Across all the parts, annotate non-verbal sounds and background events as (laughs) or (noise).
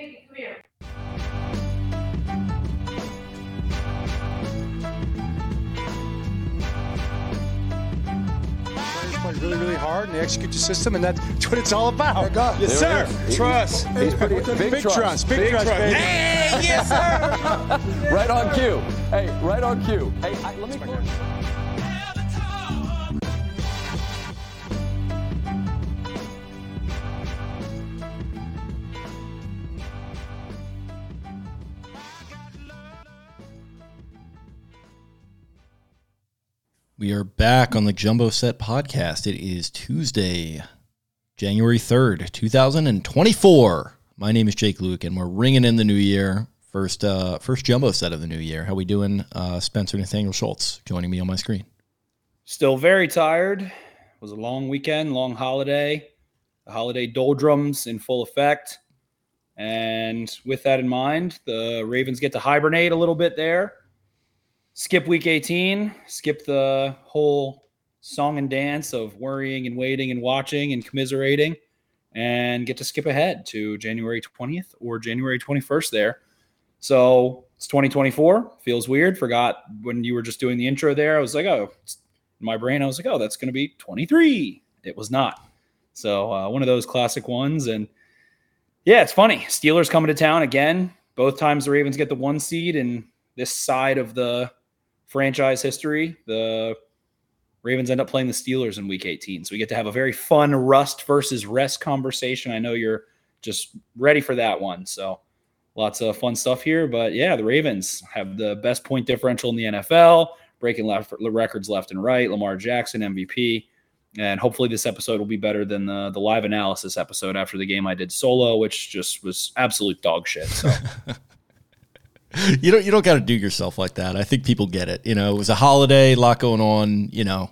Hey, come here. Play really, really hard and they execute the system, and that's what it's all about. Yes, There sir. Trust. He's pretty big, Big trust. Big Big trust, baby. Hey, yes, sir. (laughs) right on cue. Hey, right on cue. Hey, I, let me. We are back on the Jumbo Set podcast. It is Tuesday, January 3rd, 2024. My name is Jake Louque, and we're ringing in the new year. First uh, first Jumbo Set of the new year. How we doing? Uh, Spencer Nathaniel Schultz joining me on my screen. Still very tired. It was a long weekend, long holiday. The holiday doldrums in full effect. And with that in mind, the Ravens get to hibernate a little bit there. Skip week 18, skip the whole song and dance of worrying and waiting and watching and commiserating, and get to skip ahead to January 20th or January 21st there. So it's 2024. Feels weird. Forgot when you were just doing the intro there. I was like, oh, in my brain, I was like, oh, that's going to be 23. It was not. So uh, one of those classic ones. And yeah, it's funny. Steelers coming to town again. Both times the Ravens get the one seed, and this side of the franchise history, the Ravens end up playing the Steelers in Week 18. So we get to have a very fun rust versus rest conversation. I know you're just ready for that one. So lots of fun stuff here. But yeah, the Ravens have the best point differential in the NFL, breaking left records left and right. Lamar Jackson MVP, and hopefully this episode will be better than the the live analysis episode after the game I did solo, which just was absolute dog shit. So (laughs) (laughs) you don't you don't got to do yourself like that. I think people get it. You know, it was a holiday, a lot going on. You know,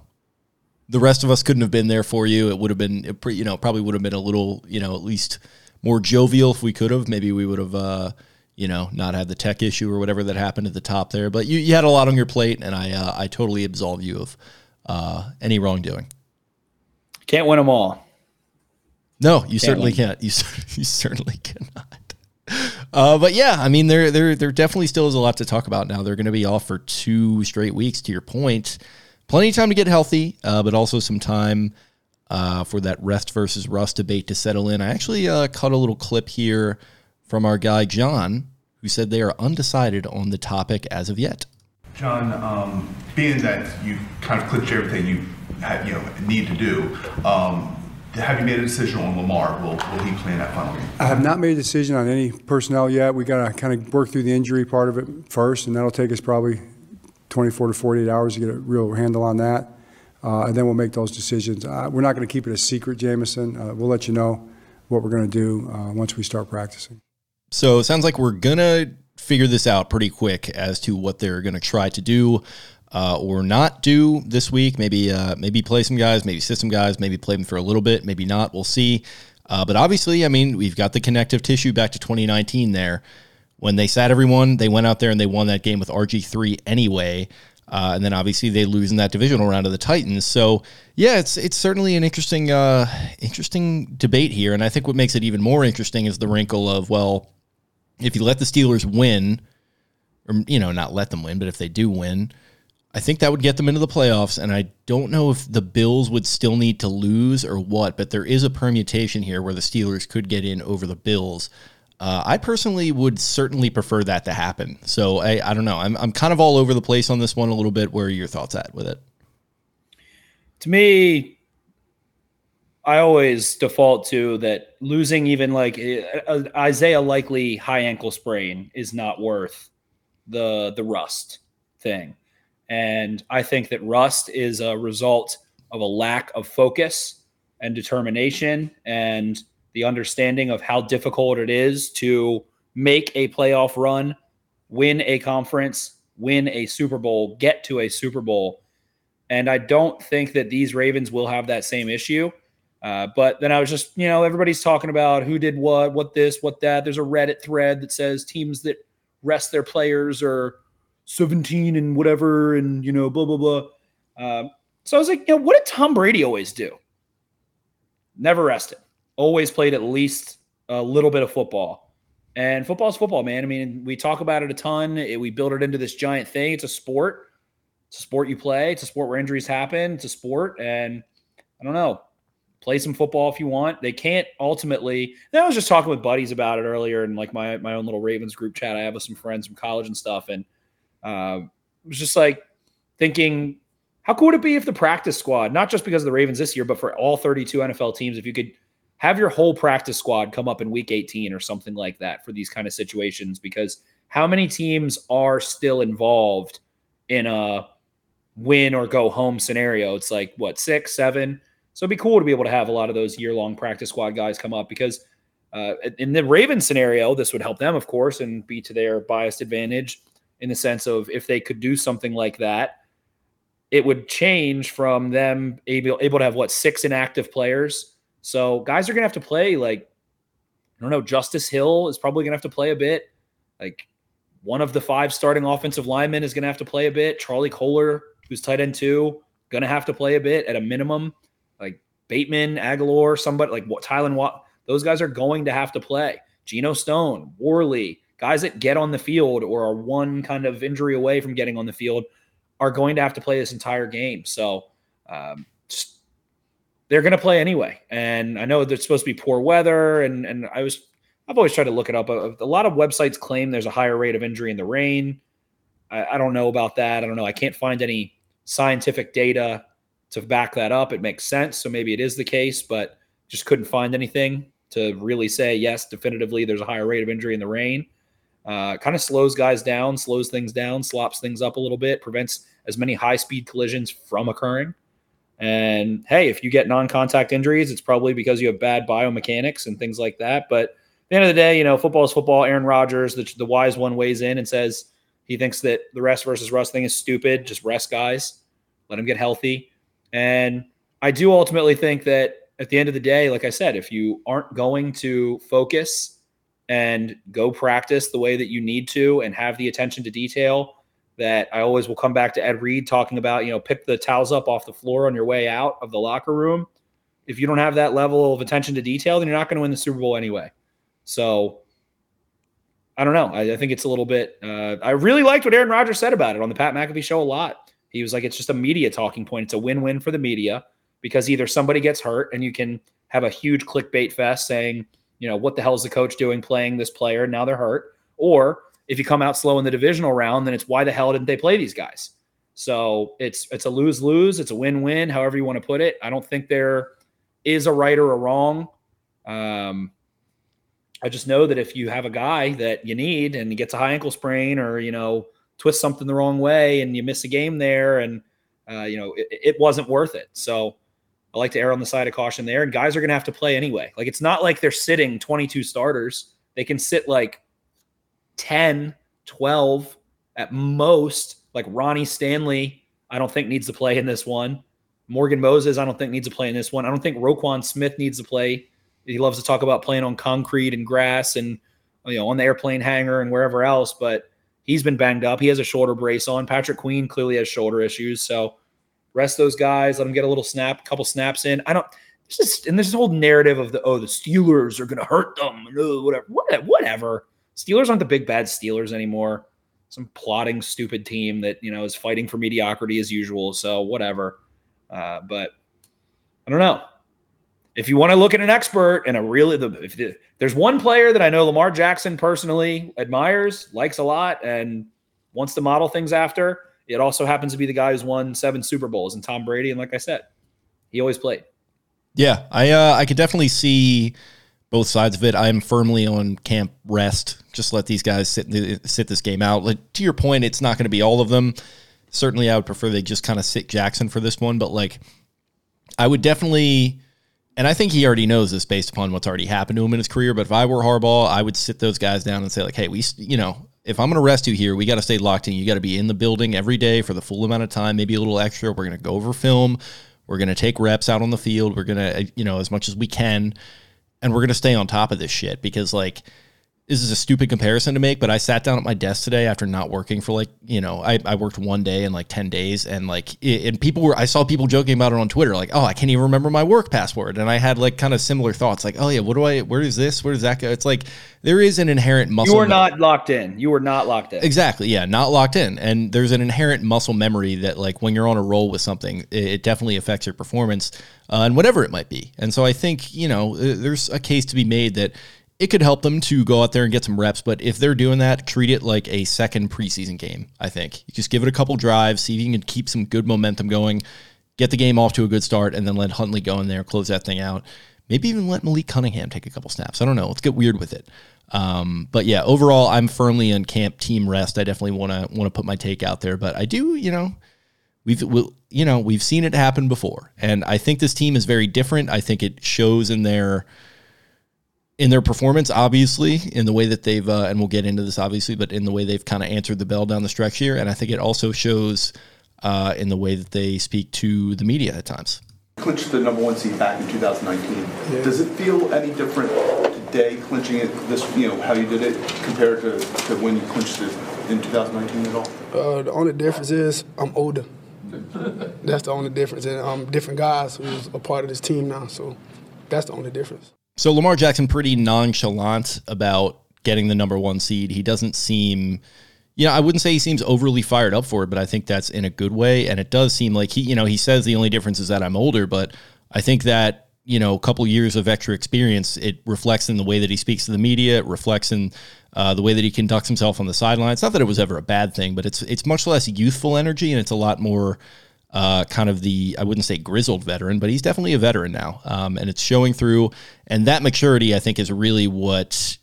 the rest of us couldn't have been there for you. It would have been, you know, probably would have been a little, you know, at least more jovial if we could have. Maybe we would have, uh, you know, not had the tech issue or whatever that happened at the top there. But you, you had a lot on your plate, and I uh, I totally absolve you of uh, any wrongdoing. can't win them all. No, you certainly win. can't. You (laughs) you certainly cannot. Uh, but yeah, I mean, there there there definitely still is a lot to talk about now. They're going to be off for two straight weeks. To your point, plenty of time to get healthy, uh, but also some time uh, for that rest versus rust debate to settle in. I actually uh, caught a little clip here from our guy John, who said they are undecided on the topic as of yet. John, um, being that you kind of clinched everything you had, you know need to do, um, have you made a decision on Lamar? Will, will he play in that final game? I have not made a decision on any personnel yet. We got to kind of work through the injury part of it first, and that'll take us probably 24 to 48 hours to get a real handle on that. Uh, and then we'll make those decisions. Uh, we're not going to keep it a secret, Jamison. Uh, we'll let you know what we're going to do uh, once we start practicing. So it sounds like we're gonna figure this out pretty quick as to what they're gonna try to do uh, or not do this week. Maybe uh, maybe play some guys, maybe sit some guys, maybe play them for a little bit, maybe not. We'll see. Uh, but obviously, I mean, we've got the connective tissue back to 2019 there. When they sat everyone, they went out there and they won that game with RG3 anyway. Uh, and then obviously they lose in that divisional round to the Titans. So yeah, it's it's certainly an interesting uh, interesting debate here. And I think what makes it even more interesting is the wrinkle of well, if you let the Steelers win, or you know, not let them win, but if they do win, I think that would get them into the playoffs. And I don't know if the Bills would still need to lose or what, but there is a permutation here where the Steelers could get in over the Bills. Uh, I personally would certainly prefer that to happen. So I, I don't know. I'm, I'm kind of all over the place on this one a little bit. Where are your thoughts at with it? to me, I always default to that losing even like uh, Isaiah Likely high ankle sprain is not worth the the rust thing. And I think that rust is a result of a lack of focus and determination and the understanding of how difficult it is to make a playoff run, win a conference, win a Super Bowl, get to a Super Bowl. And I don't think that these Ravens will have that same issue. Uh, but then I was just, you know, everybody's talking about who did what, what this, what that. There's a Reddit thread that says teams that rest their players are 17 and whatever, and, you know, blah, blah, blah. Um, so I was like, you know, what did Tom Brady always do? Never rested. Always played at least a little bit of football. And football's football, man. I mean, we talk about it a ton. It, we build it into this giant thing. It's a sport. It's a sport you play. It's a sport where injuries happen. It's a sport, and I don't know. Play some football if you want. They can't ultimately. and I was just talking with buddies about it earlier, in like my my own little Ravens group chat I have with some friends from college and stuff, and uh, was just like thinking, how cool would it be if the practice squad, not just because of the Ravens this year, but for all 32 NFL teams, if you could have your whole practice squad come up in week 18 or something like that for these kind of situations? Because how many teams are still involved in a win or go home scenario? It's like what six seven? So it'd be cool to be able to have a lot of those year long practice squad guys come up because uh, in the Raven scenario, this would help them, of course, and be to their biased advantage in the sense of if they could do something like that, it would change from them able, able to have what six inactive players so guys are gonna have to play like I don't know. Justice Hill is probably gonna have to play a bit. Like one of the five starting offensive linemen is gonna have to play a bit. Charlie Kolar, who's tight end two, gonna have to play a bit at a minimum. Like Bateman, Agholor, somebody like what Tylan Watt, those guys are going to have to play. Geno Stone, Worley, guys that get on the field or are one kind of injury away from getting on the field are going to have to play this entire game. So um, just they're going to play anyway. And I know there's supposed to be poor weather, and and I was I've always tried to look it up. A, a lot of websites claim there's a higher rate of injury in the rain. I, I don't know about that. I don't know. I can't find any scientific data to back that up. It makes sense, so maybe it is the case, but just couldn't find anything to really say yes, definitively. There's a higher rate of injury in the rain. Uh, kind of slows guys down, slows things down, slops things up a little bit, prevents as many high speed collisions from occurring. And hey, if you get non contact injuries, it's probably because you have bad biomechanics and things like that. But at the end of the day, you know, football is football. Aaron Rodgers, the, the wise one, weighs in and says he thinks that the rest versus rust thing is stupid. Just rest guys, let them get healthy. And I do ultimately think that at the end of the day, like I said, if you aren't going to focus and go practice the way that you need to and have the attention to detail that I always will come back to Ed Reed talking about, you know, pick the towels up off the floor on your way out of the locker room. If you don't have that level of attention to detail, then you're not going to win the Super Bowl anyway. So I don't know. I, I think it's a little bit. Uh, I really liked what Aaron Rodgers said about it on the Pat McAfee show a lot. He was like, it's just a media talking point. It's a win win for the media because either somebody gets hurt and you can have a huge clickbait fest saying, you know, what the hell is the coach doing playing this player? Now they're hurt. Or if you come out slow in the divisional round, then it's why the hell didn't they play these guys? So it's it's a lose lose. It's a win win, however you want to put it. I don't think there is a right or a wrong. Um, I just know that if you have a guy that you need and he gets a high ankle sprain or you know twist something the wrong way and you miss a game there and uh, you know it, it wasn't worth it. So I like to err on the side of caution there. And guys are going to have to play anyway. Like it's not like they're sitting 22 starters. They can sit like 10, 12 at most. Like Ronnie Stanley, I don't think needs to play in this one. Morgan Moses, I don't think needs to play in this one. I don't think Roquan Smith needs to play. He loves to talk about playing on concrete and grass and you know on the airplane hangar and wherever else, but he's been banged up. He has a shoulder brace on. Patrick Queen clearly has shoulder issues, so rest those guys. Let them get a little snap, a couple snaps in. I don't. Just and this whole narrative of the oh the Steelers are going to hurt them, whatever, whatever. Steelers aren't the big bad Steelers anymore. Some plotting, stupid team that you know is fighting for mediocrity as usual. So whatever. Uh, but I don't know. If you want to look at an expert and a really, the, if the, there's one player that I know Lamar Jackson personally admires, likes a lot, and wants to model things after, it also happens to be the guy who's won seven Super Bowls and Tom Brady. And like I said, he always played. Yeah, I uh, I could definitely see both sides of it. I'm firmly on camp rest. Just let these guys sit sit this game out. Like to your point, it's not going to be all of them. Certainly, I would prefer they just kind of sit Jackson for this one. But like, I would definitely, and I think he already knows this based upon what's already happened to him in his career. But if I were Harbaugh, I would sit those guys down and say like, hey, we, you know, if I'm going to rest you here, we got to stay locked in. You got to be in the building every day for the full amount of time, maybe a little extra. We're going to go over film. We're going to take reps out on the field. We're going to, you know, as much as we can and we're going to stay on top of this shit because like this is a stupid comparison to make, but I sat down at my desk today after not working for like, you know, I, I worked one day in like 10 days and like, it, and people were, I saw people joking about it on Twitter, like, oh, I can't even remember my work password. And I had like kind of similar thoughts, like, oh yeah, what do I, where is this? Where does that go? It's like, there is an inherent muscle. You are not locked in. You are not locked in. Exactly. Yeah. Not locked in. And there's an inherent muscle memory that, like, when you're on a roll with something, it, it definitely affects your performance uh, and whatever it might be. And so I think, you know, uh, there's a case to be made that it could help them to go out there and get some reps. But if they're doing that, treat it like a second preseason game, I think. You just give it a couple drives, see if you can keep some good momentum going, get the game off to a good start, and then let Huntley go in there, close that thing out. Maybe even let Malik Cunningham take a couple snaps. I don't know. Let's get weird with it. Um, but yeah, overall, I'm firmly in camp team rest. I definitely want to want to put my take out there, but I do, you know, we've we'll, you know we've seen it happen before, and I think this team is very different. I think it shows in their in their performance, obviously, in the way that they've, uh, and we'll get into this obviously, but in the way they've kind of answered the bell down the stretch here, and I think it also shows uh, in the way that they speak to the media at times. Clinched the number one seed back in 2019. Does it feel any different today, clinching it this, you know, how you did it compared to, to when you clinched it in 2019 at all? Uh, the only difference is I'm older. that's the only difference, and um, different guys who's a part of this team now. So that's the only difference. So Lamar Jackson pretty nonchalant about getting the number one seed. He doesn't seem, you know, I wouldn't say he seems overly fired up for it, but I think that's in a good way. And it does seem like he, you know, he says the only difference is that I'm older, but I think that you know, a couple years of extra experience, it reflects in the way that he speaks to the media. It reflects in uh, the way that he conducts himself on the sidelines. Not that it was ever a bad thing, but it's it's much less youthful energy and it's a lot more uh, kind of the I wouldn't say grizzled veteran, but he's definitely a veteran now, um, and it's showing through. And that maturity, I think, is really what.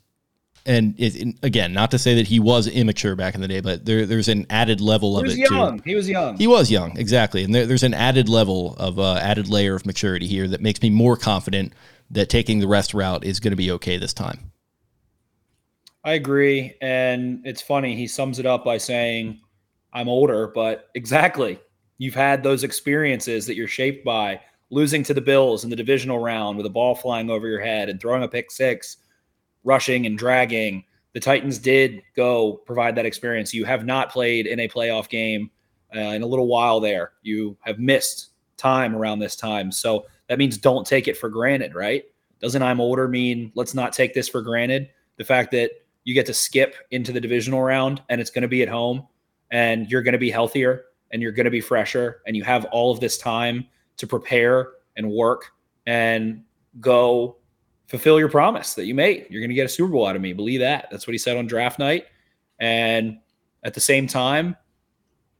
And it, it- again, not to say that he was immature back in the day, but there, there's an added level He of was it young. too. He was young. He was young, exactly, and there, there's an added level of uh, added layer of maturity here that makes me more confident that taking the rest route is going to be okay this time. I agree. And it's funny. He sums it up by saying, I'm older, but exactly. You've had those experiences that you're shaped by losing to the Bills in the divisional round with a ball flying over your head and throwing a pick six, rushing and dragging. The Titans did go provide that experience. You have not played in a playoff game uh, in a little while there. You have missed time around this time. So that means don't take it for granted, right? Doesn't I'm older mean let's not take this for granted? The fact that you get to skip into the divisional round and it's going to be at home and you're going to be healthier and you're going to be fresher and you have all of this time to prepare and work and go fulfill your promise that you made. You're going to get a Super Bowl out of me. Believe that. That's what he said on draft night. And at the same time,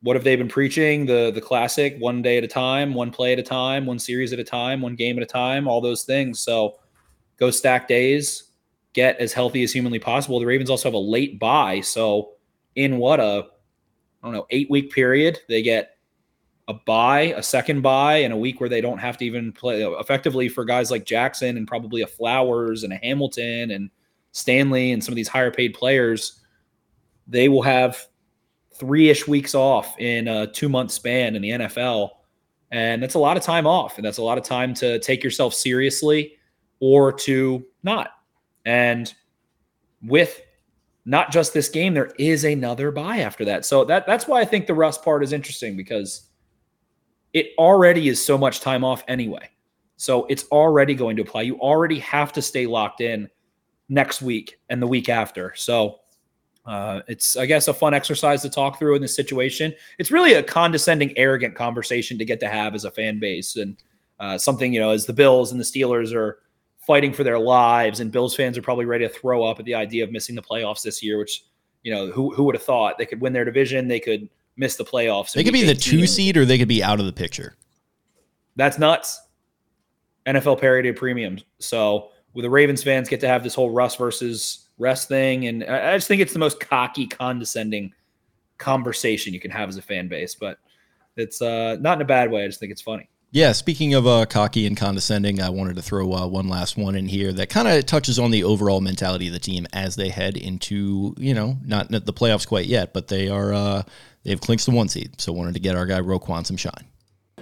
what have they been preaching? The the classic one day at a time, one play at a time, one series at a time, one game at a time, all those things. So go stack days, get as healthy as humanly possible. The Ravens also have a late buy. So in what a I don't know, eight week period, they get a bye, a second bye, and a week where they don't have to even play effectively for guys like Jackson and probably a Flowers and a Hamilton and Stanley and some of these higher paid players. They will have three ish weeks off in a two month span in the NFL. And that's a lot of time off. And that's a lot of time to take yourself seriously or to not. And with not just this game, there is another bye after that. So that that's why I think the rust part is interesting because it already is so much time off anyway. So it's already going to apply. You already have to stay locked in next week and the week after. So uh, it's, I guess, a fun exercise to talk through in this situation. It's really a condescending, arrogant conversation to get to have as a fan base, and uh, something you know, as the Bills and the Steelers are fighting for their lives, and Bills fans are probably ready to throw up at the idea of missing the playoffs this year. Which you know, who who would have thought they could win their division? They could miss the playoffs. They could be the two seed or they could be out of the picture. That's nuts. NFL parity premiums. So with the Ravens fans get to have this whole Russ versus rest thing, and I I just think it's the most cocky, condescending conversation you can have as a fan base. But it's uh, not in a bad way. I just think it's funny. Yeah, speaking of uh, cocky and condescending, I wanted to throw uh, one last one in here that kind of touches on the overall mentality of the team as they head into, you know, not, not the playoffs quite yet, but they are uh, they've clinched the one seed. So wanted to get our guy Roquan some shine.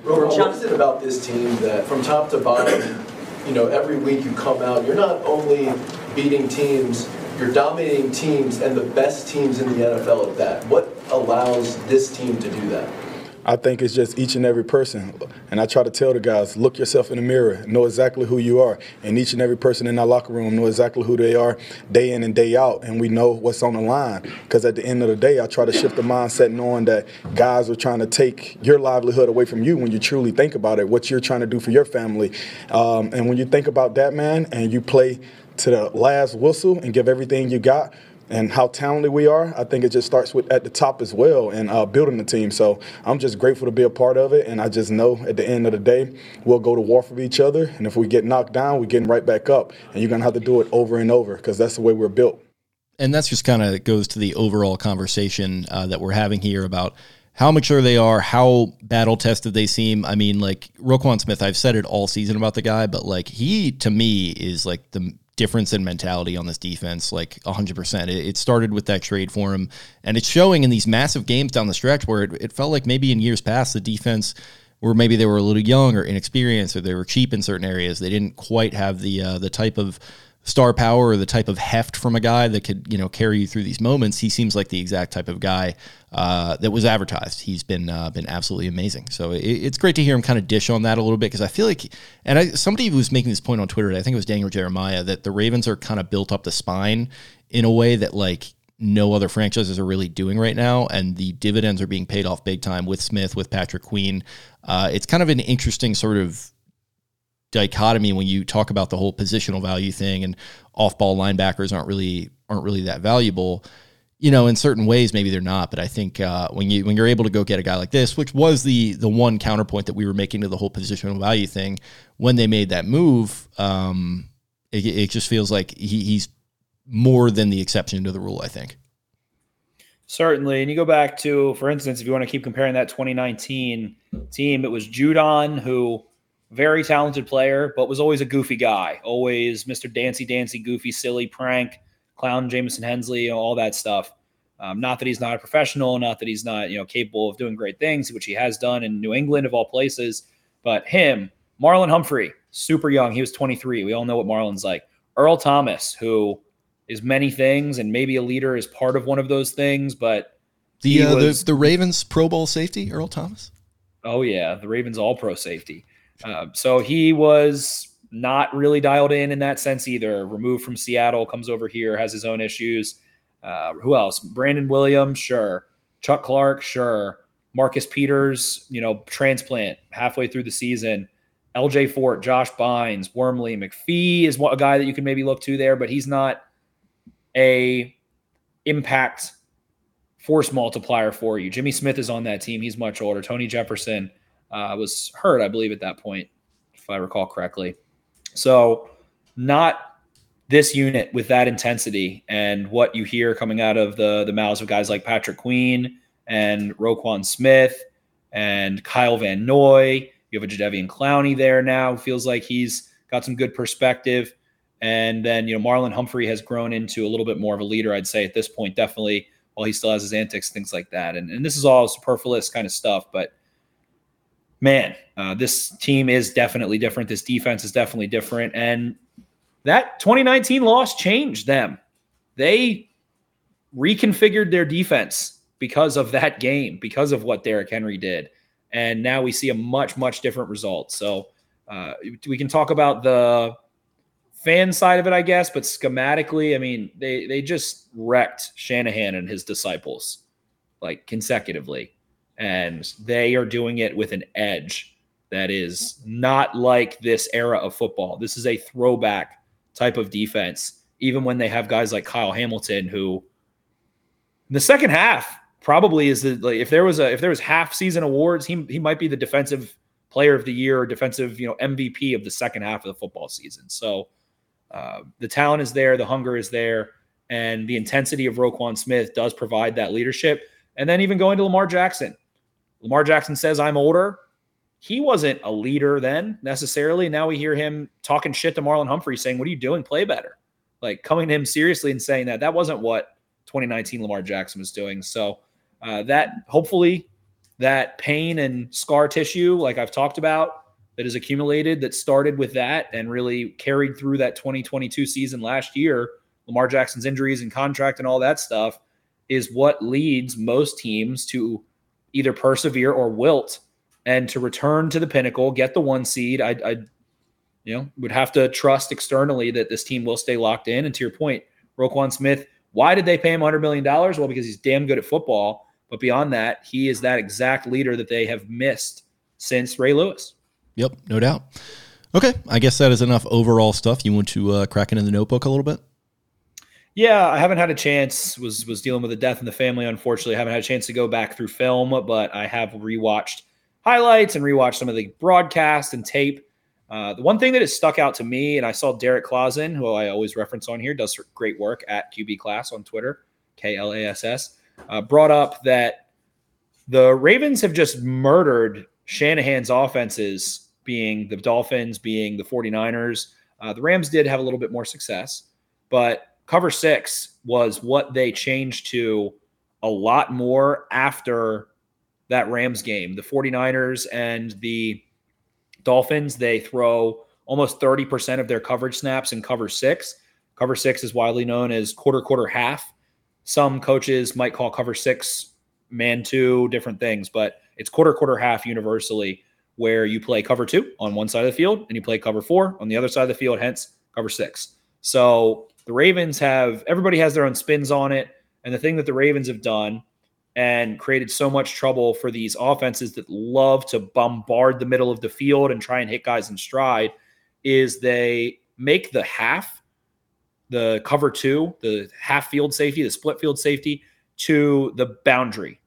Robert, what is it about this team that from top to bottom, you know, every week you come out, you're not only beating teams you're dominating teams and the best teams in the NFL at that. What allows this team to do that? I think it's just each and every person. And I try to tell the guys, look yourself in the mirror, know exactly who you are. And each and every person in our locker room know exactly who they are day in and day out. And we know what's on the line. Because at the end of the day, I try to shift the mindset knowing that guys are trying to take your livelihood away from you when you truly think about it, what you're trying to do for your family. Um, and when you think about that, man, and you play to the last whistle and give everything you got, and how talented we are, I think it just starts with at the top as well and uh, building the team. So I'm just grateful to be a part of it, and I just know at the end of the day we'll go to war for each other, and if we get knocked down, we're getting right back up, and you're gonna have to do it over and over because that's the way we're built. And that's just kind of goes to the overall conversation uh, that we're having here about how mature they are, how battle tested they seem. I mean, like Roquan Smith, I've said it all season about the guy, but like he to me is like the difference in mentality on this defense, like 100%. It, it, started with that trade for him, and it's showing in these massive games down the stretch where it, it felt like maybe in years past the defense, where maybe they were a little young or inexperienced or they were cheap in certain areas, they didn't quite have the uh, the type of star power or the type of heft from a guy that could you know carry you through these moments. He seems like the exact type of guy uh, that was advertised. He's been uh, been absolutely amazing. So it, it's great to hear him kind of dish on that a little bit because I feel like, and I, somebody was making this point on Twitter. I think it was Daniel Jeremiah that the Ravens are kind of built up the spine in a way that like no other franchises are really doing right now, and the dividends are being paid off big time with Smith, with Patrick Queen. Uh, it's kind of an interesting sort of dichotomy when you talk about the whole positional value thing and off-ball linebackers aren't really aren't really that valuable. You know, in certain ways, maybe they're not, but I think uh, when you when you're able to go get a guy like this, which was the the one counterpoint that we were making to the whole positional value thing, when they made that move, um, it, it just feels like he, he's more than the exception to the rule. I think. Certainly. And you go back to, for instance, if you want to keep comparing that 2019 team, it was Judon who very talented player, but was always a goofy guy. Always Mr. Dancy, Dancy, goofy, silly, prank, clown, Jamison Hensley, all that stuff. Um, not that he's not a professional, not that he's not, you know, capable of doing great things, which he has done in New England of all places. But him, Marlon Humphrey, super young. He was 23. We all know what Marlon's like. Earl Thomas, who is many things, and maybe a leader is part of one of those things, but the uh, was, the, the Ravens Pro Bowl safety, Earl Thomas. Oh yeah, the Ravens All Pro safety. Uh, so he was not really dialed in in that sense either. Removed from Seattle, comes over here, has his own issues. Uh, who else? Brandon Williams, sure. Chuck Clark, sure. Marcus Peters, you know, transplant halfway through the season. LJ Fort, Josh Bynes, Wormley, McPhee is a guy that you can maybe look to there, but he's not a impact force multiplier for you. Jimmy Smith is on that team. He's much older. Tony Jefferson uh, was hurt, I believe, at that point, if I recall correctly. So, not this unit with that intensity and what you hear coming out of the the mouths of guys like Patrick Queen and Roquan Smith and Kyle Van Noy. You have a Jadeveon Clowney there now. Feels like he's got some good perspective. And then, you know, Marlon Humphrey has grown into a little bit more of a leader, I'd say, at this point, definitely, while he still has his antics, things like that. And, and this is all superfluous kind of stuff, but man, uh, this team is definitely different. This defense is definitely different. And that 2019 loss changed them. They reconfigured their defense because of that game, because of what Derrick Henry did. And now we see a much, much different result. So uh, we can talk about the fan side of it, I guess, but schematically, I mean, they they just wrecked Shanahan and his disciples like consecutively and they are doing it with an edge that is not like this era of football. This is a throwback type of defense, even when they have guys like Kyle Hamilton, who in the second half probably is the like if there was a if there was half season awards, he he might be the defensive player of the year or defensive you know MVP of the second half of the football season. So uh, the talent is there, the hunger is there, and the intensity of Roquan Smith does provide that leadership. And then even going to Lamar Jackson, Lamar Jackson says, I'm older. He wasn't a leader then necessarily. Now we hear him talking shit to Marlon Humphrey saying, What are you doing? Play better. Like coming to him seriously and saying that. That wasn't what 2019 Lamar Jackson was doing. So uh, that hopefully that pain and scar tissue, like I've talked about, that is accumulated that started with that and really carried through that 2022 season last year Lamar Jackson's injuries and contract and all that stuff is what leads most teams to either persevere or wilt and to return to the pinnacle, get the one seed. I, I you know, would have to trust externally that this team will stay locked in. And to your point, Roquan Smith, why did they pay him $100 million? Well, because he's damn good at football. But beyond that, he is that exact leader that they have missed since Ray Lewis. Yep, no doubt. Okay, I guess that is enough overall stuff. You want to uh, crack into the notebook a little bit? Yeah, I haven't had a chance. Was was dealing with a death in the family. Unfortunately, I haven't had a chance to go back through film, but I have rewatched highlights and rewatched some of the broadcast and tape. Uh, the one thing that has stuck out to me, and I saw Derrik Klassen, who I always reference on here, does great work at QB Klass on Twitter, K L A S S, uh, brought up that the Ravens have just murdered Shanahan's offenses, being the Dolphins, being the 49ers. Uh, the Rams did have a little bit more success, but cover six was what they changed to a lot more after that Rams game. The 49ers and the Dolphins, they throw almost 30% of their coverage snaps in cover six. Cover six is widely known as quarter, quarter, half. Some coaches might call cover six man two, different things, but it's quarter, quarter, half universally, where you play cover two on one side of the field and you play cover four on the other side of the field, hence cover six. So the Ravens have everybody has their own spins on it. And the thing that the Ravens have done and created so much trouble for these offenses that love to bombard the middle of the field and try and hit guys in stride is they make the half, the cover two, the half field safety, the split field safety to the boundary,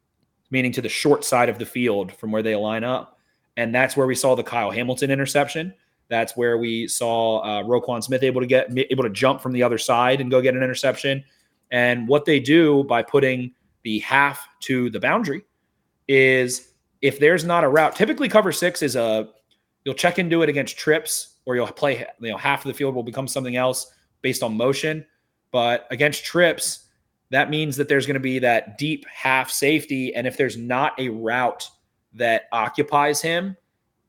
meaning to the short side of the field from where they line up. And that's where we saw the Kyle Hamilton interception. That's where we saw uh, Roquan Smith able to get able to jump from the other side and go get an interception. And what they do by putting the half to the boundary is if there's not a route, typically cover six is a you'll check into it against trips or you'll play you know half of the field will become something else based on motion. But against trips, that means that there's going to be that deep half safety. And if there's not a route that occupies him,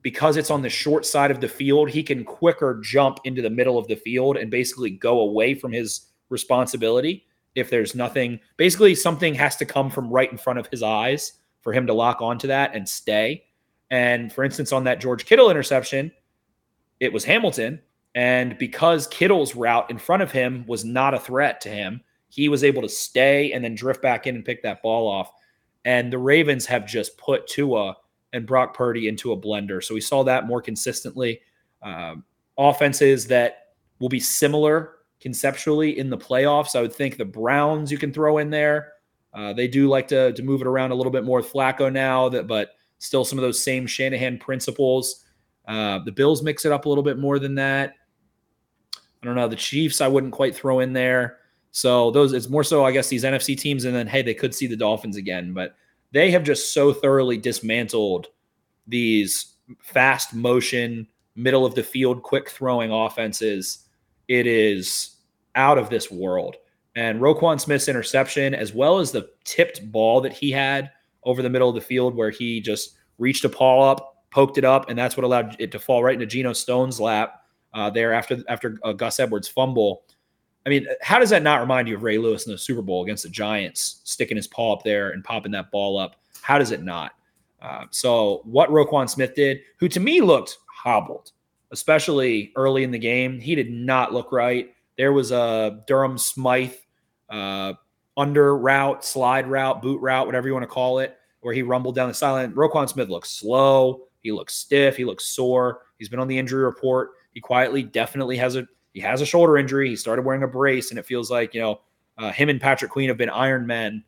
because it's on the short side of the field, he can quicker jump into the middle of the field and basically go away from his responsibility. If there's nothing, basically, something has to come from right in front of his eyes for him to lock onto that and stay. And for instance, on that George Kittle interception, it was Hamilton. And because Kittle's route in front of him was not a threat to him, he was able to stay and then drift back in and pick that ball off. And the Ravens have just put Tua and Brock Purdy into a blender. So we saw that more consistently. Um, offenses that will be similar conceptually in the playoffs. I would think the Browns you can throw in there. Uh, they do like to, to move it around a little bit more with Flacco now, that but still some of those same Shanahan principles. Uh, the Bills mix it up a little bit more than that. I don't know. The Chiefs I wouldn't quite throw in there. So those it's more so I guess these NFC teams, and then hey, they could see the Dolphins again, but they have just so thoroughly dismantled these fast motion, middle of the field, quick throwing offenses. It is out of this world. And Roquan Smith's interception, as well as the tipped ball that he had over the middle of the field, where he just reached a paw up, poked it up, and that's what allowed it to fall right into Geno Stone's lap uh, there after after uh, Gus Edwards' fumble. I mean, how does that not remind you of Ray Lewis in the Super Bowl against the Giants, sticking his paw up there and popping that ball up? How does it not? Uh, so, what Roquan Smith did, who to me looked hobbled, especially early in the game, he did not look right. There was a Durham Smythe uh, under route, slide route, boot route, whatever you want to call it, where he rumbled down the sideline. Roquan Smith looks slow. He looks stiff. He looks sore. He's been on the injury report. He quietly, definitely has a he has a shoulder injury. He started wearing a brace, and it feels like you know uh, him and Patrick Queen have been Iron Men,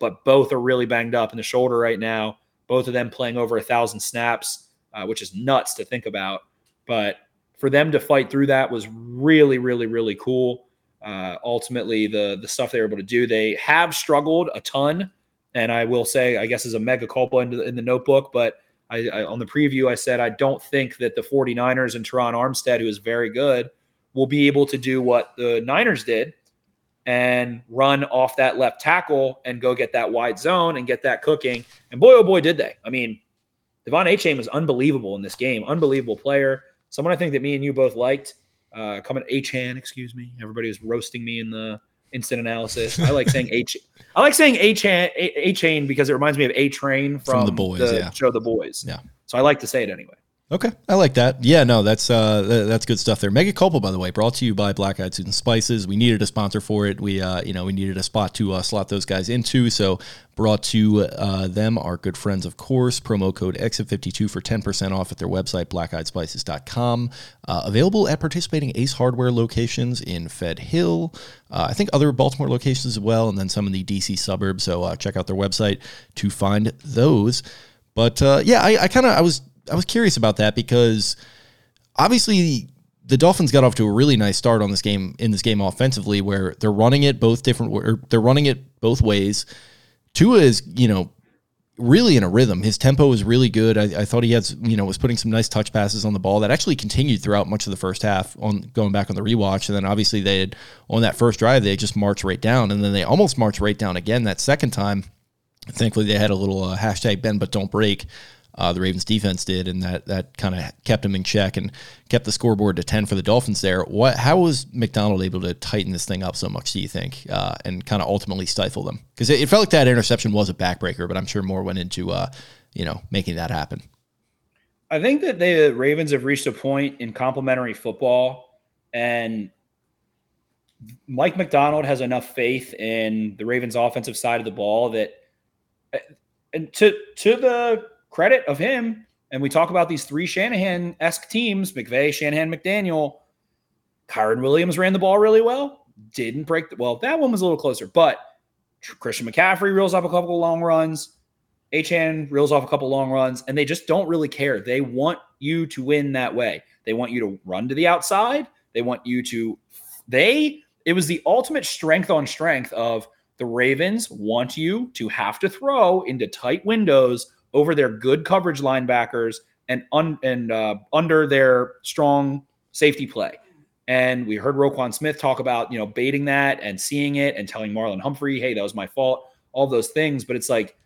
but both are really banged up in the shoulder right now. Both of them playing over a thousand snaps, uh, which is nuts to think about. But for them to fight through that was really, really, really cool. Uh, ultimately, the the stuff they were able to do, they have struggled a ton, and I will say, I guess, is a mega culpa in the, in the notebook. But I, I, on the preview, I said I don't think that the 49ers and Terron Armstead, who is very good, will be able to do what the Niners did and run off that left tackle and go get that wide zone and get that cooking. And boy, oh boy, did they. I mean, De'Von Achane was unbelievable in this game, unbelievable player. Someone I think that me and you both liked. Uh, coming Achan, excuse me. Everybody was roasting me in the instant analysis. I like saying H. I like saying Achan, A chain because it reminds me of A Train from, From The Boys, yeah. show The Boys. Yeah. So I like to say it anyway. Okay, I like that. Yeah, no, that's uh, th- that's good stuff there. Mega Culpa, by the way, brought to you by Black Eyed Susan Spices. We needed a sponsor for it. We, uh, you know, we needed a spot to uh, slot those guys into. So brought to uh, them our good friends, of course. Promo code Exit52 for 10% off at their website, blackeyedspices.com. Uh, available at participating Ace Hardware locations in Fed Hill. Uh, I think other Baltimore locations as well, and then some in the DC suburbs. So uh, check out their website to find those. But uh, yeah, I, I kind of I was I was curious about that because obviously the Dolphins got off to a really nice start on this game in this game offensively, where they're running it both different, or they're running it both ways. Tua is, you know, really in a rhythm. His tempo is really good. I, I thought he had, you know, was putting some nice touch passes on the ball that actually continued throughout much of the first half. On going back on the rewatch, and then obviously they had on that first drive they just marched right down, and then they almost marched right down again that second time. Thankfully, they had a little uh, hashtag bend but don't break. Uh, the Ravens defense did, and that that kind of kept them in check and kept the scoreboard to ten for the Dolphins. There, what? How was Macdonald able to tighten this thing up so much? Do you think, uh, and kind of ultimately stifle them? Because it, it felt like that interception was a backbreaker, but I'm sure more went into uh, you know making that happen. I think that the Ravens have reached a point in complementary football, and Mike Macdonald has enough faith in the Ravens' offensive side of the ball that, and to to the credit of him, and we talk about these three Shanahan esque teams McVay, Shanahan, McDaniel. Kyren Williams ran the ball really well, didn't break the well, that one was a little closer, but Christian McCaffrey reels off a couple of long runs. Achan reels off a couple long runs, and they just don't really care. They want you to win that way. They want you to run to the outside. They want you to, they, it was the ultimate strength on strength of the Ravens want you to have to throw into tight windows over their good coverage linebackers and un, and uh, under their strong safety play. And we heard Roquan Smith talk about you know baiting that and seeing it and telling Marlon Humphrey, "Hey, that was my fault." All those things, but it's like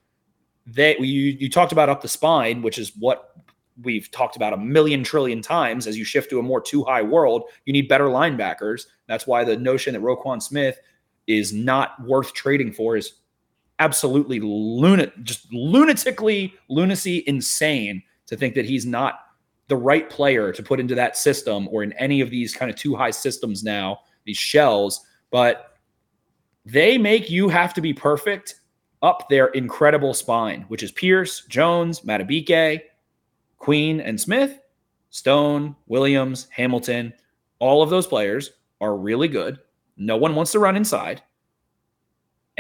they you you talked about up the spine, which is what we've talked about a million trillion times. As you shift to a more two high world, you need better linebackers. That's why the notion that Roquan Smith is not worth trading for is absolutely lunatic, just lunatically lunacy insane to think that he's not the right player to put into that system or in any of these kind of two high systems now, these shells. But they make you have to be perfect up their incredible spine, which is Pierce, Jones, Madubuike, Queen, and Smith, Stone, Williams, Hamilton. All of those players are really good. No one wants to run inside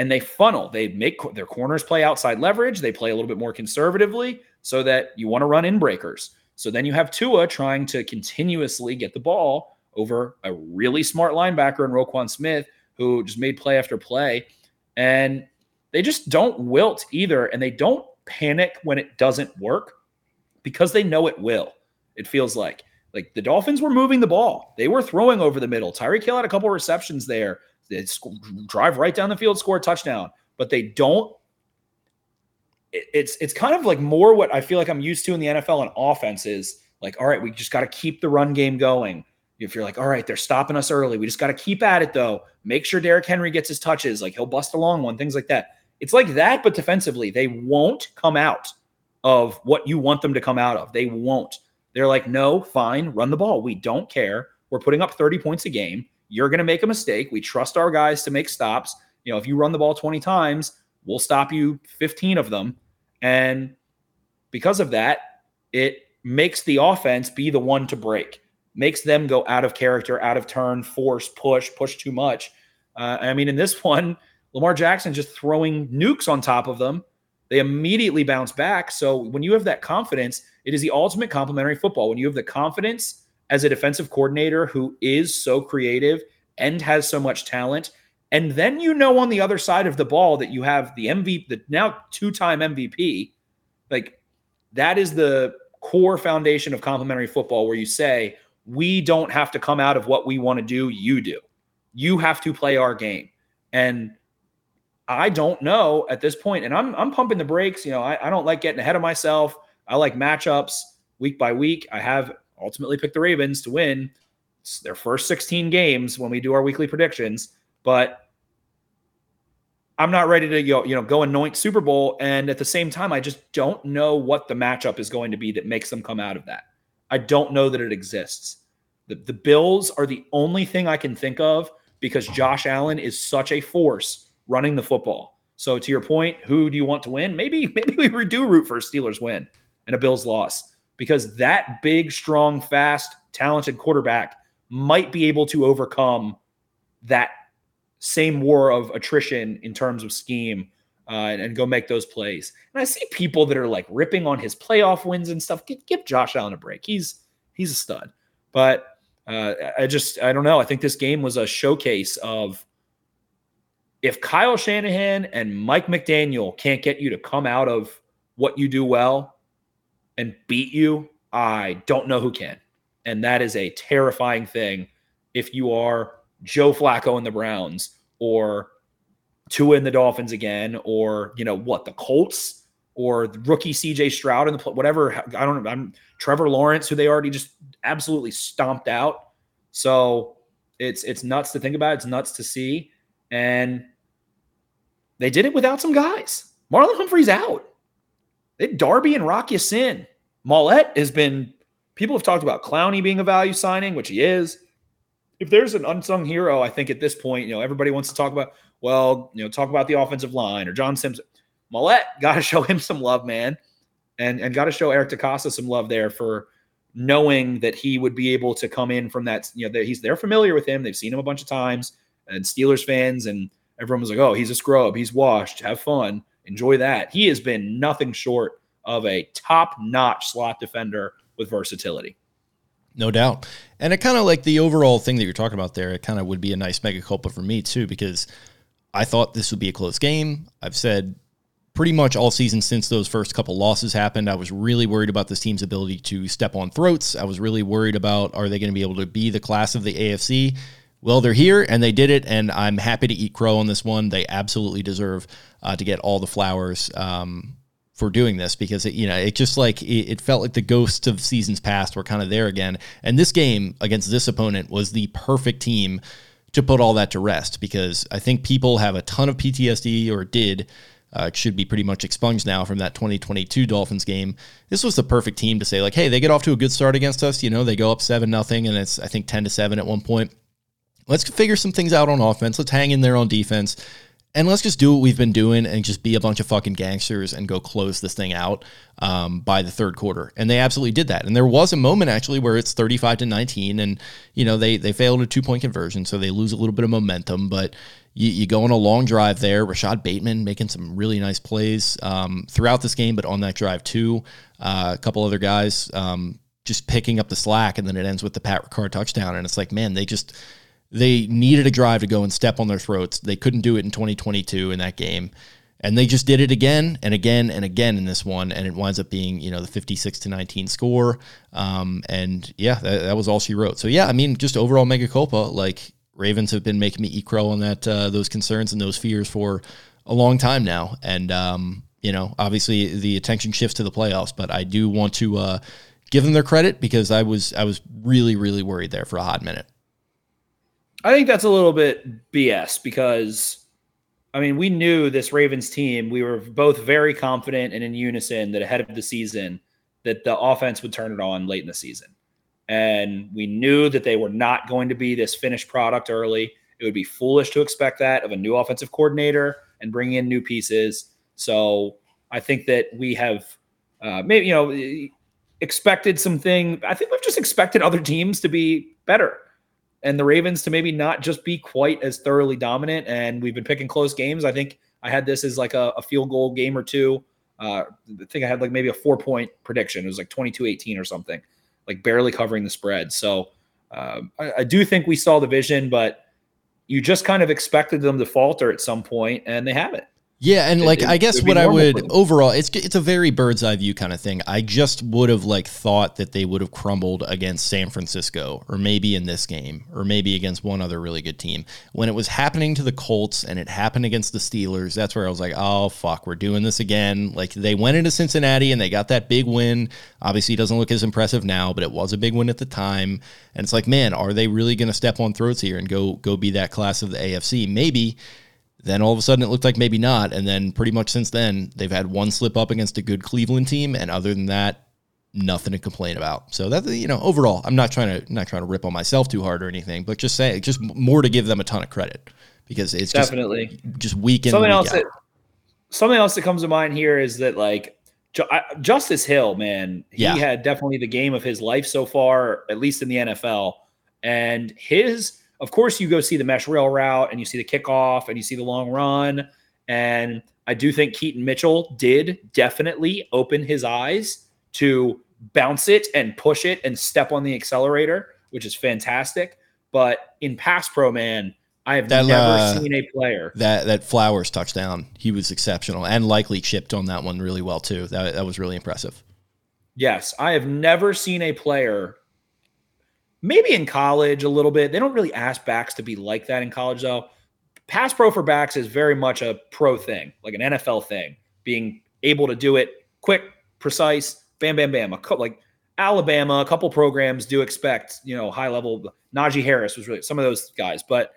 and they funnel. They make their corners play outside leverage. They play a little bit more conservatively so that you want to run in breakers. So then you have Tua trying to continuously get the ball over a really smart linebacker in Roquan Smith, who just made play after play. And they just don't wilt either. And they don't panic when it doesn't work because they know it will. It feels like. Like the Dolphins were moving the ball. They were throwing over the middle. Tyreek Hill had a couple receptions there they drive right down the field, score a touchdown, but they don't. it's it's kind of like more what I feel like I'm used to in the NFL and offense is like, all right, we just got to keep the run game going. If you're like, all right, they're stopping us early, we just got to keep at it though. Make sure Derrick Henry gets his touches, like he'll bust a long one, things like that. It's like that, but defensively, they won't come out of what you want them to come out of. They won't. They're like, no, fine, run the ball. We don't care. We're putting up 30 points a game. You're going to make a mistake. We trust our guys to make stops. You know, if you run the ball 20 times, we'll stop you 15 of them. And because of that, it makes the offense be the one to break, makes them go out of character, out of turn, force, push, push too much. Uh, I mean, in this (laughs) one, Lamar Jackson just throwing nukes on top of them. They immediately bounce back. So when you have that confidence, it is the ultimate complementary football. When you have the confidence as a defensive coordinator who is so creative and has so much talent. And then you know on the other side of the ball that you have the MVP, the now two-time MVP. Like that is the core foundation of complementary football where you say, we don't have to come out of what we want to do, you do. You have to play our game. And I don't know at this point, and I'm I'm pumping the brakes. You know, I, I don't like getting ahead of myself. I like matchups week by week. I have ultimately picked the Ravens to win. It's their first 16 games when we do our weekly predictions, but I'm not ready to go, you know, go anoint Super Bowl. And at the same time, I just don't know what the matchup is going to be that makes them come out of that. I don't know that it exists. The, the Bills are the only thing I can think of because Josh Allen is such a force running the football. So to your point, who do you want to win? Maybe (laughs) maybe we do root for a Steelers win and a Bills loss because that big, strong, fast, talented quarterback might be able to overcome that same war of attrition in terms of scheme uh, and, and, go make those plays. And I see people that are like ripping on his playoff wins and stuff. Give, give Josh Allen a break. He's he's a stud. But uh, I just I don't know. I think this game was a showcase of if Kyle Shanahan and Mike McDaniel can't get you to come out of what you do well and beat you, I don't know who can. And that is a terrifying thing if you are Joe Flacco and the Browns or Tua and the Dolphins again, or you know what, the Colts or rookie CJ Stroud and the whatever. I don't know. I'm Trevor Lawrence, who they already just absolutely stomped out. So it's it's nuts to think about. It's nuts to see, and they did it without some guys. Marlon Humphrey's out. They Darby and Rock Ya-Sin. Maulet has been. People have talked about Clowney being a value signing, which he is if there's an unsung hero, I think at this point, you know, everybody wants to talk about, well, you know, talk about the offensive line or John Simpson. Maulet (laughs) got to show him some love, man. And and got to show Eric DeCosta some love there for knowing that he would be able to come in from that, you know, that he's they're familiar with him. They've seen him a bunch of times. And Steelers fans and everyone was like, oh, he's a scrub. He's washed. Have fun. Enjoy that. He has been nothing short of a top-notch slot defender with versatility. No doubt. And it kind of like the overall thing that you're talking about there, it kind of would be a nice mega culpa for me too, because I thought this would be a close game. I've said pretty much all season since those first couple losses happened, I was really worried about this team's ability to step on throats. I was really worried about are they going to be able to be the class of the AFC? Well, they're here and they did it, and I'm happy to eat crow on this one. They absolutely deserve uh, to get all the flowers. Um, for doing this because it, you know it just like it, it, felt like the ghosts of seasons past were kind of there again and this game against this opponent was the perfect team to put all that to rest because i think people have a ton of ptsd or did uh, should be pretty much expunged now from that 2022 dolphins game this was the perfect team to say like hey they get off to a good start against us you know they go up 7 nothing and it's i think 10 to 7 at one point let's figure some things out on offense let's hang in there on defense and let's just do what we've been doing and just be a bunch of fucking gangsters and go close this thing out um, by the third quarter. And they absolutely did that. And there was a moment actually where it's 35 to 19 and, you know, they, they failed a two point conversion. So they lose a little bit of momentum, but you, you go on a long drive there. Rashod Bateman making some really nice plays um, throughout this game, but on that drive too, uh, a couple other guys um, just picking up the slack. And then it ends with the Pat Ricard touchdown. And it's like, man, they just, they needed a drive to go and step on their throats. They couldn't do it in 2022 in that game. And they just did it again and again and again in this one, and it winds up being you know the 56 to 19 score. Um, and yeah, that, that was all she wrote. So yeah, I mean, just overall mega culpa. Like Ravens have been making me eat crow on that uh, those concerns and those fears for a long time now. And um, you know, obviously the attention shifts to the playoffs, but I do want to uh, give them their credit because I was I was really really worried there for a hot minute. I think that's a little bit BS because, I mean, we knew this Ravens team. We were both very confident and in unison that ahead of the season that the offense would turn it on late in the season, and we knew that they were not going to be this finished product early. It would be foolish to expect that of a new offensive coordinator and bring in new pieces. So I think that we have uh, maybe you know expected something. I think we've just expected other teams to be better and the Ravens to maybe not just be quite as thoroughly dominant. And we've been picking close games. I think I had this as like a, a field goal game or two. Uh, I think I had like maybe a four point prediction. It was like 22 18 or something, like barely covering the spread. So uh, I, I do think we saw the vision, but you just kind of expected them to falter at some point, and they haven't. Yeah, and like it- I guess what I would overall, it's it's a very bird's eye view kind of thing. I just would have like thought that they would have crumbled against San Francisco, or maybe in this game, or maybe against one other really good team. When it was happening to the Colts and it happened against the Steelers, that's where I was like, oh fuck, we're doing this again. Like they went into Cincinnati and they got that big win. Obviously, it doesn't look as impressive now, but it was a big win at the time. And it's like, man, are they really going to step on throats here and go go be that class of the AFC? Maybe. Then all of a sudden it looked like maybe not. And then pretty much since then, they've had one slip up against a good Cleveland team. And other than that, nothing to complain about. So that you know, overall, I'm not trying to not trying to rip on myself too hard or anything, but just say just more to give them a ton of credit because it's Definitely. just week in something week else out. that something else that comes to mind here is that like Justice Hill, man, he Yeah. had definitely the game of his life so far, at least in the NFL. And his, of course, you go see the mesh rail route and you see the kickoff and you see the long run. And I do think Keaton Mitchell did definitely open his eyes to bounce it and push it and step on the accelerator, which is fantastic. But in pass pro, man, I have That, never uh, seen a player that that Flowers touchdown, he was exceptional and Likely chipped on that one really well too. That that was really impressive. Yes, I have never seen a player, maybe in college a little bit. They don't really ask backs to be like that in college, though. Pass pro for backs is very much a pro thing, like an NFL thing, being able to do it quick, precise, bam, bam, bam. A couple, like Alabama, a couple programs do expect, you know, high level. Najee Harris was really some of those guys, but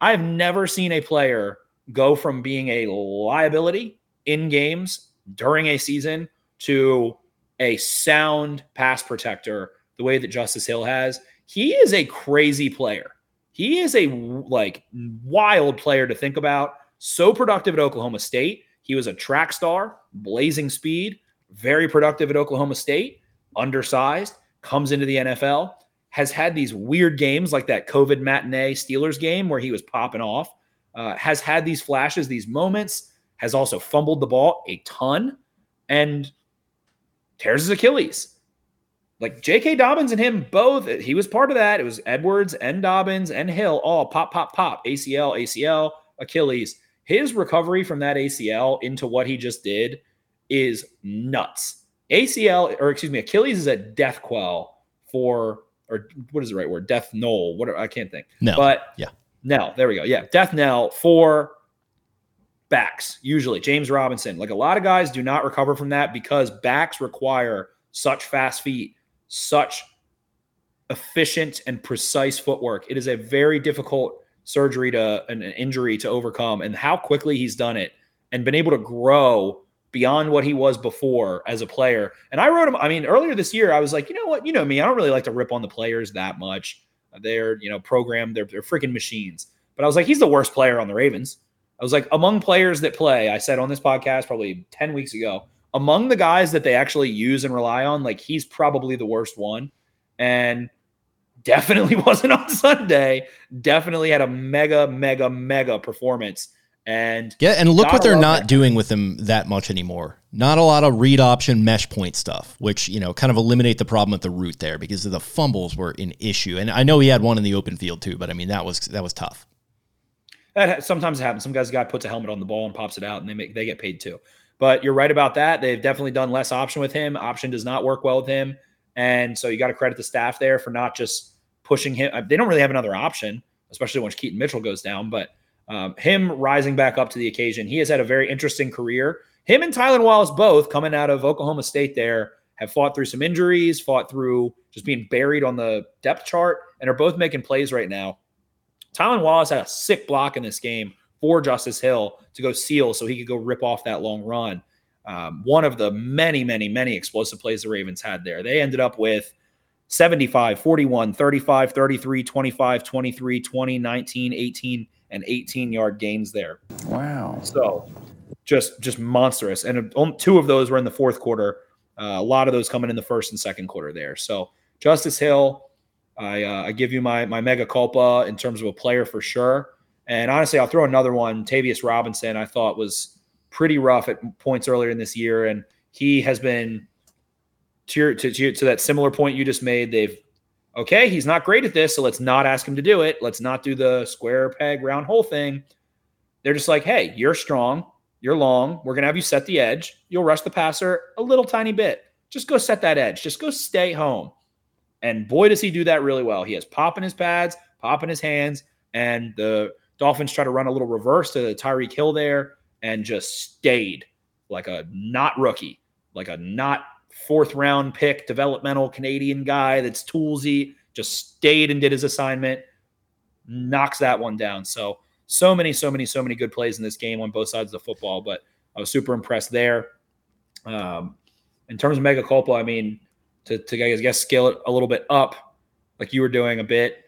I have never seen a player go from being a liability in games during a season to a sound pass protector the way that Justice Hill has. He is a crazy player. He is a like wild player to think about. So productive at Oklahoma State. He was a track star, blazing speed, very productive at Oklahoma State, undersized, comes into the NFL, has had these weird games like that COVID matinee Steelers game where he was popping off, uh, has had these flashes, these moments, has also fumbled the ball a ton and tears his Achilles. Like J.K. Dobbins and him both, he was part of that. It was Edwards and Dobbins and Hill all pop, pop, pop, ACL, ACL, Achilles. His recovery from that ACL into what he just did is nuts. ACL, or excuse me, Achilles is a death quell for, or what is the right word? Death knoll. What I can't think. No. But Yeah. Knell, there we go. Yeah, death knell for backs. Usually, James Robinson. Like a lot of guys do not recover from that because backs require such fast feet, such efficient and precise footwork. It is a very difficult surgery to an, injury to overcome, and how quickly he's done it and been able to grow beyond what he was before as a player. And I wrote him. I mean, earlier this year, I was like, you know what? You know me. I don't really like to rip on the players that much. They're you know programmed. They're they're freaking machines. But I was like, he's the worst player on the Ravens. I was like, among players that play, I said on this podcast probably 10 weeks ago, among the guys that they actually use and rely on, like he's probably the worst one. And definitely (laughs) wasn't on Sunday. Definitely had a mega, mega, mega performance. And Yeah, and look what they're not that. doing with him that much anymore. Not a lot of read option mesh point stuff, which you know kind of eliminate the problem at the root there because the fumbles were an issue. And I know he had one in the open field too, but I mean that was that was tough. That sometimes it happens. Some guys guy puts a helmet on the ball and pops it out, and they make they get paid too. But you're right about that. They've definitely done less option with him. Option does not work well with him, and so you got to credit the staff there for not just pushing him. They don't really have another option, especially once Keaton Mitchell goes down. But um, him rising back up to the occasion, he has had a very interesting career. Him and Tylan Wallace both coming out of Oklahoma State there have fought through some injuries, fought through just being buried on the depth chart, and are both making plays right now. Tylan Wallace had a sick block in this game for Justice Hill to go seal so he could go rip off that long run. Um, one of the many, many, many explosive plays the Ravens had there. They ended up with 75, 41, 35, 33, 25, 23, 20, 19, 18, and 18 yard gains there. Wow. So just just monstrous. And um, two of those were in the fourth quarter. Uh, a lot of those coming in the first and second quarter there. So Justice Hill, I, uh, I give you my my mega culpa in terms of a player for sure. And honestly, I'll throw another one. Tavius Robinson, I thought was pretty rough at points earlier in this year, and he has been to your, to, to, to that similar point you just made. They've okay, he's not great at this, so let's not ask him to do it. Let's not do the square peg round hole thing. They're just like, hey, you're strong. You're long. We're going to have you set the edge. You'll rush the passer a little tiny bit. Just go set that edge. Just go stay home. And boy, does he do that really well. He has pop in his pads, pop in his hands, and the Dolphins try to run a little reverse to Tyreek Hill there and just stayed like a not rookie, like a not fourth round pick, developmental Canadian guy that's toolsy, just stayed and did his assignment, knocks that one down. So, so many, so many, so many good plays in this game on both sides of the football. But I was super impressed there. Um, in terms of mega culpa, I mean, to, to I guess scale it a little bit up, like you were doing a bit.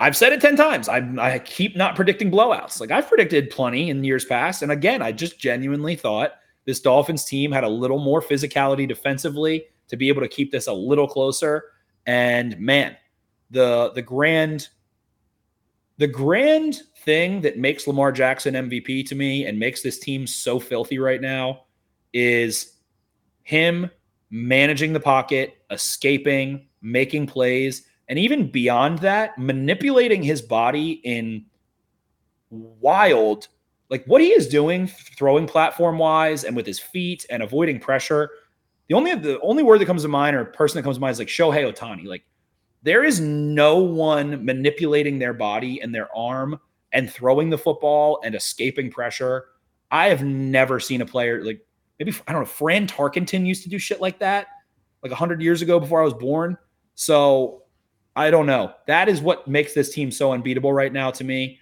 I've said it 10 times. I, I keep not predicting blowouts. Like I've predicted plenty in years past. And again, I just genuinely thought this Dolphins team had a little more physicality defensively to be able to keep this a little closer. And man, the the grand the grand thing that makes Lamar Jackson MVP to me and makes this team so filthy right now is him managing the pocket, escaping, making plays, and even beyond that, manipulating his body in wild, like what he is doing, throwing platform wise and with his feet and avoiding pressure. The only the only word that comes to mind or person that comes to mind is like Shohei Ohtani. Like there is no one manipulating their body and their arm and throwing the football and escaping pressure. I have never seen a player like maybe I don't know. Fran Tarkenton used to do shit like that, like hundred years ago before I was born. So I don't know. That is what makes this team so unbeatable right now to me.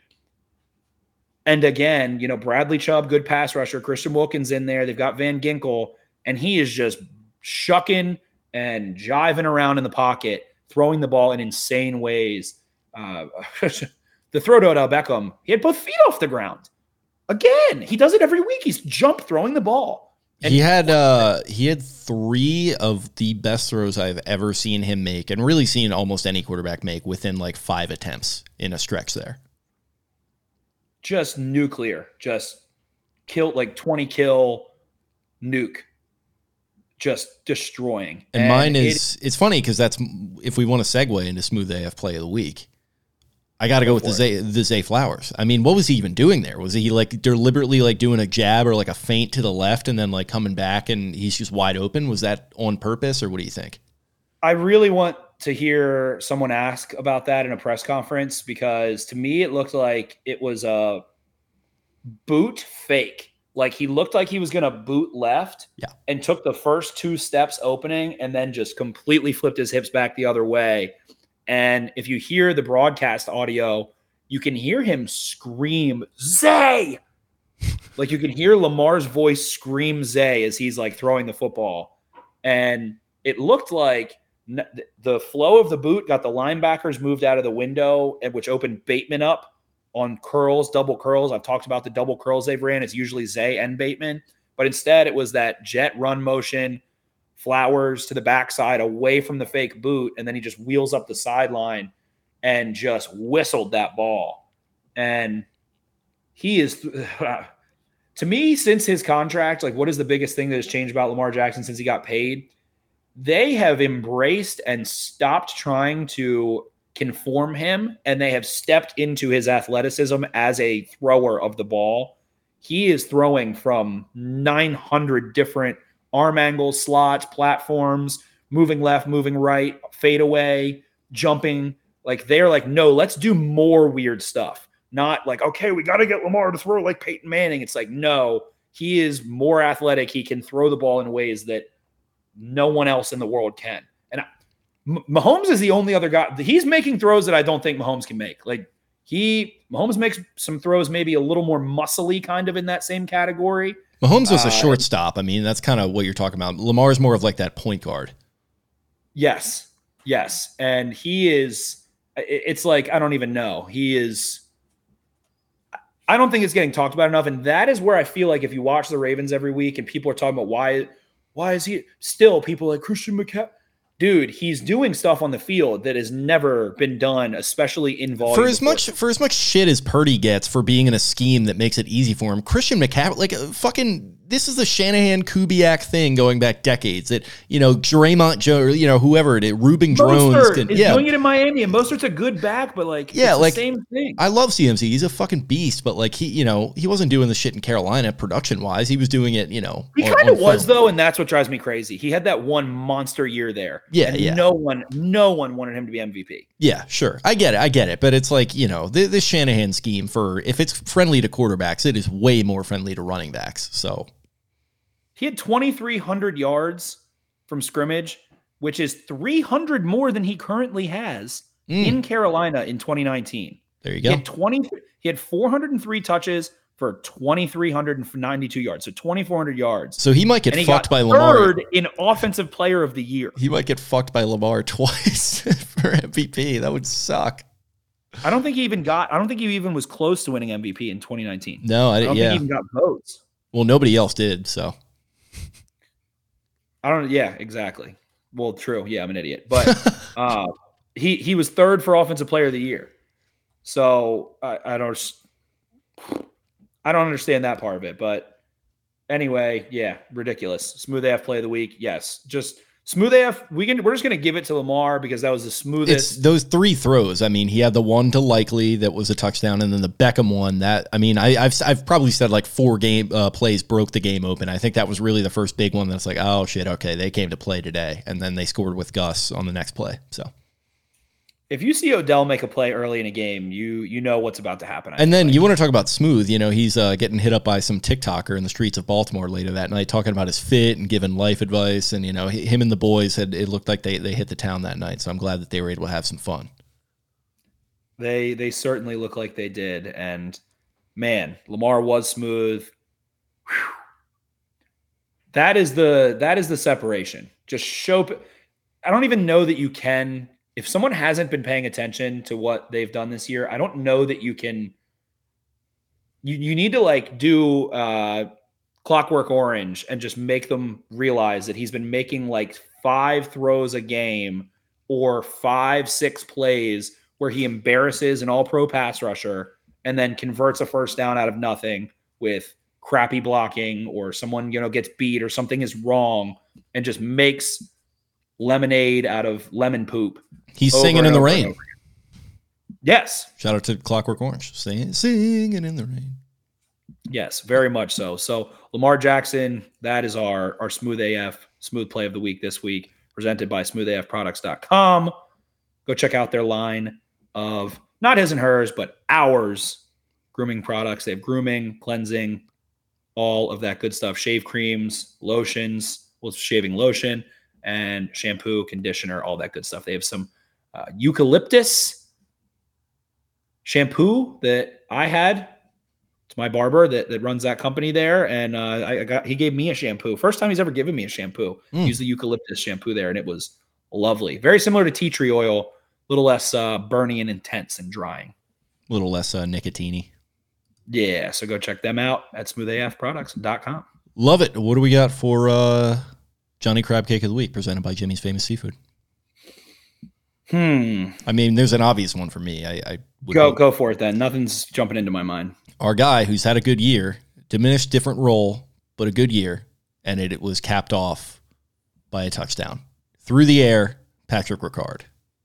And again, you know, Bradley Chubb, good pass rusher. Christian Wilkins in there. They've got Van Ginkel, and he is just shucking and jiving around in the pocket, throwing the ball in insane ways. Uh, (laughs) the throw to Odell Beckham, he had both feet off the ground. Again, he does it every week. He's jump throwing the ball. And he had uh he had three of the best throws I've ever seen him make, and really seen almost any quarterback make within like five attempts in a stretch there. Just nuclear, just killed like 20 kill nuke. Just destroying. And, and mine is it, it's funny because that's if we want to segue into smooth AF play of the week. I got to go, go with the Zay, the Zay Flowers. I mean, what was he even doing there? Was he like deliberately like doing a jab or like a feint to the left and then like coming back and he's just wide open? Was that on purpose or what do you think? I really want to hear someone ask about that in a press conference because to me it looked like it was a boot fake. Like he looked like he was going to boot left yeah. and took the first two steps opening and then just completely flipped his hips back the other way and if you hear the broadcast audio, you can hear him scream, Zay! like you can hear Lamar's voice scream Zay as he's like throwing the football. And it looked like the flow of the boot got the linebackers moved out of the window, which opened Bateman up on curls, double curls. I've talked about the double curls they've ran. It's usually Zay and Bateman. But instead, it was that jet run motion Flowers to the backside away from the fake boot, and then he just wheels up the sideline and just whistled that ball. And he is, (sighs) to me, since his contract, like what is the biggest thing that has changed about Lamar Jackson since he got paid? They have embraced and stopped trying to conform him, and they have stepped into his athleticism as a thrower of the ball. He is throwing from 900 different arm angles, slots, platforms, moving left, moving right, fade away, jumping. Like they're like, no, let's do more weird stuff. Not like, okay, we got to get Lamar to throw like Peyton Manning. It's like, no, he is more athletic. He can throw the ball in ways that no one else in the world can. And Mahomes is the only other guy. He's making throws that I don't think Mahomes can make. Like he, Mahomes makes some throws maybe a little more muscly, kind of in that same category. Mahomes was a uh, shortstop. I mean, that's kind of what you're talking about. Lamar's more of like that point guard. Yes. Yes. And he is, it's like, I don't even know. He is, I don't think it's getting talked about enough. And that is where I feel like if you watch the Ravens every week and people are talking about why, why is he still people like Christian McCaffrey? Dude, he's doing stuff on the field that has never been done, especially in volume. For as before. much for as much shit as Purdy gets for being in a scheme that makes it easy for him, Christian McCaffrey, like uh, fucking this is the Shanahan Kubiak thing going back decades. That you know, Draymond Joe, you know, whoever it is, Reuben Droughns, can, is yeah, doing it in Miami, and Mostert's a good back, but like, Yeah, like- same thing. I love CMC. He's a fucking beast, but like he, you know, he wasn't doing the shit in Carolina production wise. He was doing it, you know. He kind of was film. though, and that's what drives me crazy. He had that one monster year there. Yeah, and yeah. No one, no one wanted him to be MVP. Yeah, sure. I get it. I get it. But it's like, you know, the, the Shanahan scheme for if it's friendly to quarterbacks, it is way more friendly to running backs. So He had 2,300 yards from scrimmage, which is 300 more than he currently has Mm. in Carolina in 2019. there you go. He had 20. He had 403 touches for 2,392 yards, so 2,400 yards. So he might get he fucked by Lamar. third in Offensive Player of the Year. He might get fucked by Lamar (laughs) twice (laughs) for MVP. That would suck. I don't think he even got. I don't think he even was close to winning MVP in 2019. No, I I didn't. don't Yeah. think he even got votes. Well, nobody else did. So I don't. Yeah, exactly. Well, true. Yeah, I'm an idiot. But (laughs) uh, he he was third for offensive player of the year. So I, I don't. I don't understand that part of it. But anyway, yeah, ridiculous. Smooth AF play of the week. Yes, just smooth AF. We can. We're just gonna give it to Lamar because that was the it's smoothest. those three throws. I mean, he had the one to Likely that was a touchdown, and then the Beckham one. That I mean, I, I've I've probably said like four game uh, plays broke the game open. I think that was really the first big one. That's like, oh shit, okay, they came to play today, and then they scored with Gus on the next play. So if you see Odell make a play early in a game, you you know what's about to happen. I And then like. you want to talk about smooth. You know, he's uh, getting hit up by some TikToker in the streets of Baltimore later that night, talking about his fit and giving life advice. And you know, him and the boys had it looked like they they hit the town that night. So I'm glad that they were able to have some fun. They they certainly look like they did, and man, Lamar was smooth. Whew. That is the that is the separation. Just show. I don't even know that you can. If someone hasn't been paying attention to what they've done this year, I don't know that you can. You you need to like do uh, Clockwork Orange and just make them realize that he's been making like five throws a game or five six plays where he embarrasses an all pro pass rusher and then converts a first down out of nothing with crappy blocking or someone, you know, gets beat or something is wrong and just makes lemonade out of lemon poop. He's singing in the rain. Yes. Shout out to Clockwork Orange, singing, singing in the rain. Yes, very much so. So Lamar Jackson, that is our our smooth AF smooth play of the week this week, presented by smoothafproducts.com. Go check out their line of not his and hers, but ours grooming products. They have grooming, cleansing, all of that good stuff. Shave creams, lotions, well, shaving lotion, and shampoo, conditioner, all that good stuff. They have some uh, eucalyptus shampoo that I had it's my barber that, that runs that company there, and uh, I, I got he gave me a shampoo. First time he's ever given me a shampoo. Mm. Used the eucalyptus shampoo there, and it was lovely. Very similar to tea tree oil, a little less uh, burning and intense and drying. A little less uh, nicotine Yeah, so go check them out at smoothafproducts.com. Love it. What do we got for uh, Johnny Crab Cake of the Week, presented by Jimmy's Famous Seafood? Hmm. I mean, there's an obvious one for me. I, I would Go go for it then. Nothing's jumping into my mind. our guy who's had a good year, diminished different role, but a good year, and it, it was capped off by a touchdown through the air. Patrick Ricard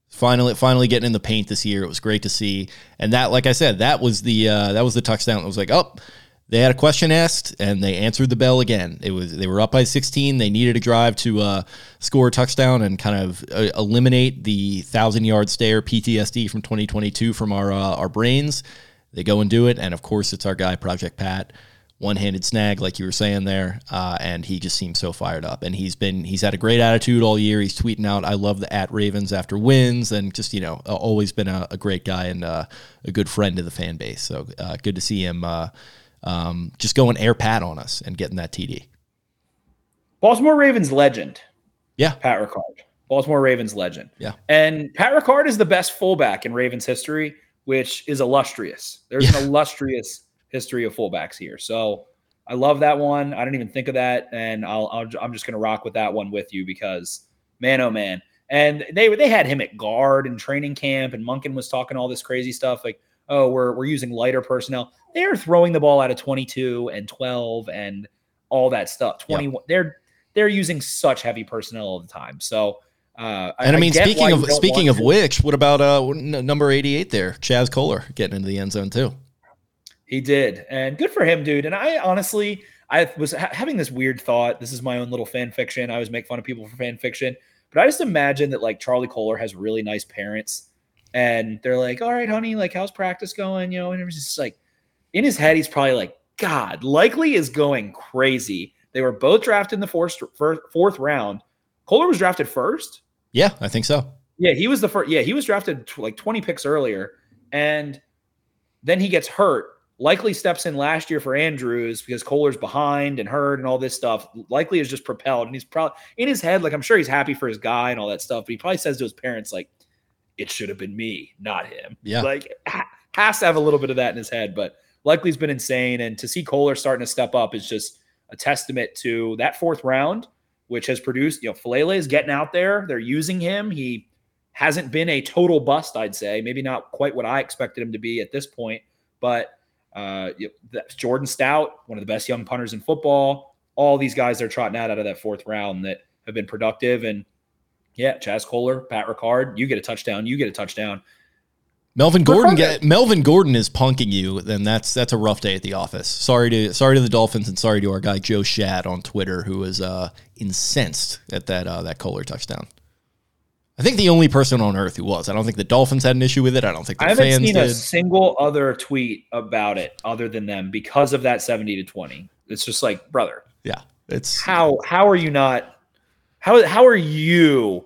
finally finally getting in the paint this year. It was great to see, and that, like I said, that was the uh, that was the touchdown. It was like, oh, they had a question asked, and they answered the bell again. It was they were up by 16. They needed a drive to uh, score a touchdown and kind of uh, eliminate the thousand yard stare PTSD from 2022 from our uh, our brains. They go and do it, and of course, it's our guy Project Pat, one handed snag, like you were saying there, uh, and he just seems so fired up. And he's been he's had a great attitude all year. He's tweeting out, "I love the at Ravens after wins," and just you know, always been a, a great guy and uh, a good friend to the fan base. So uh, good to see him. Um, just going air pat on us and getting that TD. Baltimore Ravens legend. Yeah. Pat Ricard. Baltimore Ravens legend. Yeah. And Pat Ricard is the best fullback in Ravens history, which is illustrious. There's Yeah. an illustrious history of fullbacks here. So I love that one. I didn't even think of that, and I'll, I'll I'm just gonna rock with that one with you because man, oh man. And they they had him at guard in training camp, and Monken was talking all this crazy stuff like, oh, we're we're using lighter personnel. They are throwing the ball out of 22 and 12 and all that stuff. Twenty one. They're they're using such heavy personnel all the time. So. Uh, and I, mean, get speaking of speaking of to. which, what about uh number eighty eight there, Chaz Kolar getting into the end zone too? He did, and good for him, dude. And I honestly, I was ha- having this weird thought. This is my own little fan fiction. I always make fun of people for fan fiction, but I just imagine that like Charlie Kolar has really nice parents, and they're like, "All right, honey, like how's practice going?" You know, and it was just like in his head, he's probably like, "God, Likely is going crazy." They were both drafted in the fourth fourth round. Kolar was drafted first. Yeah, I think so. Yeah, he was the first. Yeah, he was drafted tw- like 20 picks earlier. And then he gets hurt. Likely steps in last year for Andrews because Kolar's behind and hurt and all this stuff. Likely is just propelled. And he's probably in his head, like I'm sure he's happy for his guy and all that stuff. But he probably says to his parents, like, it should have been me, not him. Yeah. Like ha- has to have a little bit of that in his head. But Likely's been insane. And to see Kolar starting to step up is just a testament to that fourth round, which has produced, you know, Faalele is getting out there. They're using him. He hasn't been a total bust, I'd say. Maybe not quite what I expected him to be at this point, but uh, Jordan Stout, one of the best young punters in football. All these guys they're trotting out out of that fourth round that have been productive. And yeah, Chaz Kolar, Pat Ricard, you get a touchdown, you get a touchdown. Melvin Gordon get Melvin Gordon is punking you, then that's that's a rough day at the office. Sorry to sorry to the Dolphins and sorry to our guy Joe Shad on Twitter who was uh, incensed at that uh, that Kolar touchdown. I think the only person on earth who was. I don't think the Dolphins had an issue with it. I don't think the I haven't fans seen did. a single other tweet about it other than them because of that 70 to 20. It's just like, brother, yeah, it's how how are you not how how are you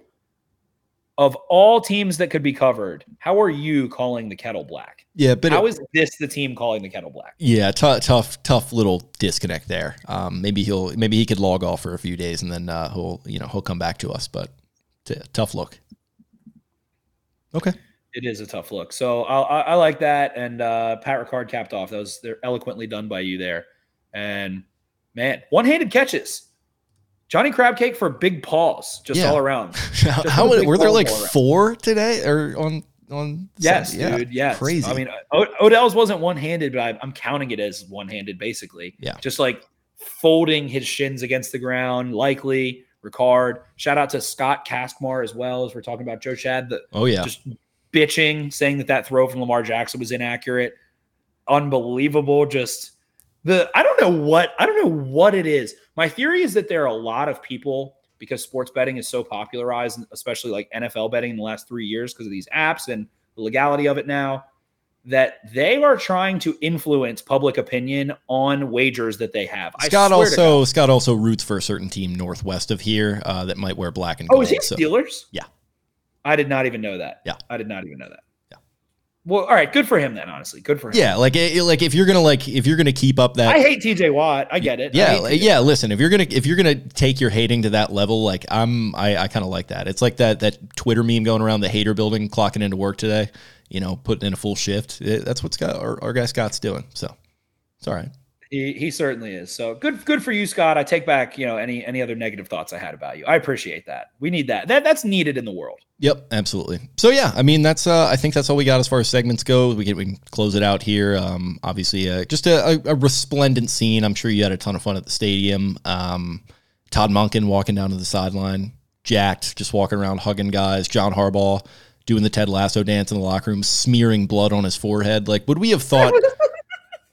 of all teams that could be covered how are you calling the kettle black yeah, but how it- is this the team calling the kettle black yeah, tough, tough, tough little disconnect there. Um, maybe he'll maybe he could log off for a few days and then uh, he'll you know he'll come back to us. But t- tough look. Okay. it is a tough look so i, I, I like that and uh, pat ricard capped off that was they're eloquently done by you there and man one-handed catches johnny crabcake for big paws just Yeah. all around How, (laughs) Just how many, were there like four today or on on Yes, Sunday? dude. Yes. crazy. I mean, Odell's wasn't one handed, but I, I'm counting it as one handed, basically. Yeah. Just like folding his shins against the ground, Likely. Ricard. Shout out to Scott Castmar as well as we're talking about Joe Chad. The, oh yeah, Just bitching, saying that that throw from Lamar Jackson was inaccurate. Unbelievable. Just the I don't know what I don't know what it is. My theory is that there are a lot of people because sports betting is so popularized, especially like NFL betting in the last three years because of these apps and the legality of it now, that they are trying to influence public opinion on wagers that they have. Scott also Scott also roots for a certain team northwest of here uh, that might wear black and Oh, is he so- Steelers? Yeah. I did not even know that. Yeah. I did not even know that. Well, all right. Good for him then. Honestly, good for him. yeah, like like if you're gonna like if you're gonna keep up that I hate TJ Watt. I get it. Yeah, yeah. Listen, if you're gonna if you're gonna take your hating to that level, like I'm, I, I kind of like that. It's like that that Twitter meme going around the hater building, clocking into work today. You know, putting in a full shift. Eh, that's what Scott, our, our guy Scott's doing. So it's all right. He, he certainly is. So good good for you, Scott. I take back you know any any other negative thoughts I had about you. I appreciate that. We need that. That that's needed in the world. Yep, absolutely. So yeah, I mean that's uh, I think that's all we got as far as segments go. We can we can close it out here. Um, obviously, uh, just a, a, a resplendent scene. I'm sure you had a ton of fun at the stadium. Um, Todd Monken walking down to the sideline, jacked, just walking around hugging guys. John Harbaugh doing the Ted Lasso dance in the locker room, smearing blood on his forehead. Like, would we have thought? (laughs)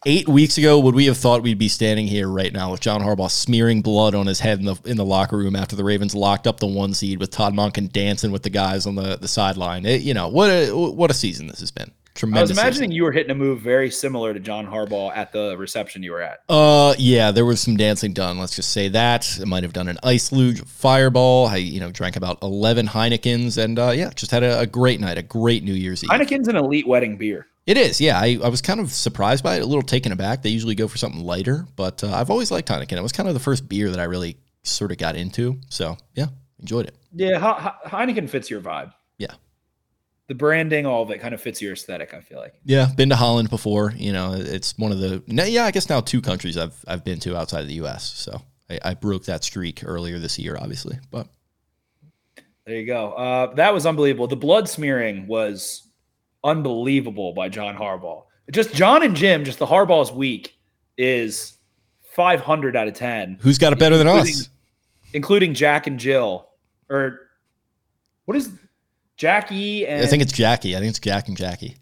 Eight weeks ago, would we have thought we'd be standing here right now with John Harbaugh smearing blood on his head in the in the locker room after the Ravens locked up the one seed with Todd Monken dancing with the guys on the, the sideline? It- you know what a what a season this has been. I was imagining season. you were hitting a move very similar to John Harbaugh at the reception you were at. Uh, yeah, there was some dancing done. Let's just say that I might have done an ice luge fireball. I you know drank about eleven Heinekens and uh, yeah, just had a, a great night, a great New Year's Eve. Heineken's an elite wedding beer. It is, yeah. I, I was kind of surprised by it, a little taken aback. They usually go for something lighter, but uh, I've always liked Heineken. It was kind of the first beer that I really sort of got into. So yeah, enjoyed it. Yeah, He- He- Heineken fits your vibe. Yeah. The branding, all of it, kind of fits your aesthetic. I feel like. Yeah, been to Holland before. You know, it's one of the yeah, I guess now two countries I've I've been to outside of the U.S. So I, I broke that streak earlier this year, obviously. But There you go. Uh, that was unbelievable. The blood smearing was unbelievable by John Harbaugh. Just John and Jim, just the Harbaugh's week is 500 out of 10. Who's got it better than us? Including Jack and Jill. Or what is Jackie and I think it's Jackie. I think it's Jack and Jackie.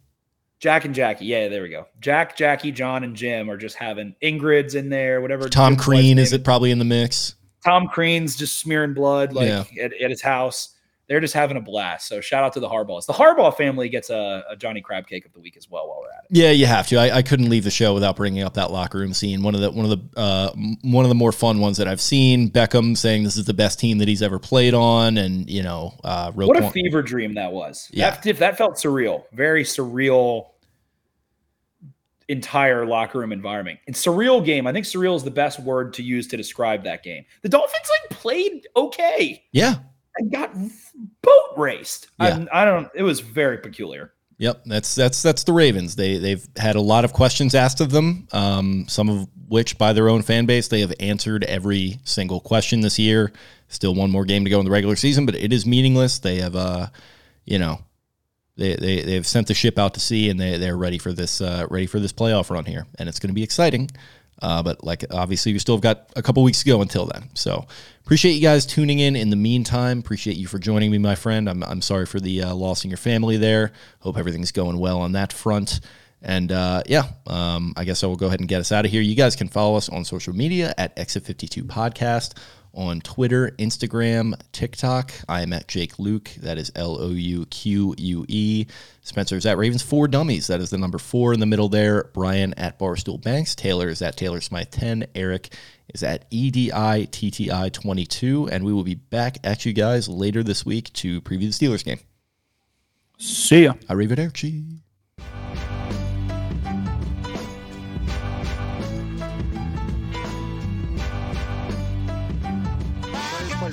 Jack and Jackie. Yeah, there we go. Jack, Jackie, John, and Jim are just having Ingrid's in there, whatever. Tom Crean is it probably in the mix? Tom Crean's just smearing blood like Yeah. at, at his house. They're just having a blast. So shout out to the Harbaughs. The Harbaugh family gets a, a Johnny Crab cake of the week as well while we're at it. Yeah, you have to. I, I couldn't leave the show without bringing up that locker room scene. One of the one of the uh, one of the more fun ones that I've seen. Beckham saying this is the best team that he's ever played on, and you know, uh, What a fever dream that was. Yeah. That, that felt surreal. Very surreal entire locker room environment. And surreal game, I think surreal is the best word to use to describe that game. The Dolphins like played okay yeah, and got boat raced. Yeah. I, I don't it was very peculiar. Yep, that's that's that's the Ravens. They they've had a lot of questions asked of them, um, some of which by their own fan base they have answered every single question this year. Still one more game to go in the regular season, but it is meaningless. They have, uh, you know, they they they've sent the ship out to sea and they they're ready for this uh, ready for this playoff run here, and it's going to be exciting. Uh, but like obviously we still have got a couple weeks to go until then. So appreciate you guys tuning in. In the meantime, appreciate you for joining me, my friend. I'm I'm sorry for the uh, loss in your family there. Hope everything's going well on that front. And uh, yeah, um, I guess I will go ahead and get us out of here. You guys can follow us on social media at Exit 52 Podcast on Twitter, Instagram, TikTok. I am at Jake Louque. That is L O U Q U E. Spencer is at Ravens Four Dummies. That is the number four in the middle there. Brian at Barstool Banks. Taylor is at Taylor Smythe 10. Eric is at E EDITTI 22. And we will be back at you guys later this week to preview the Steelers game. See ya. Arrivederci.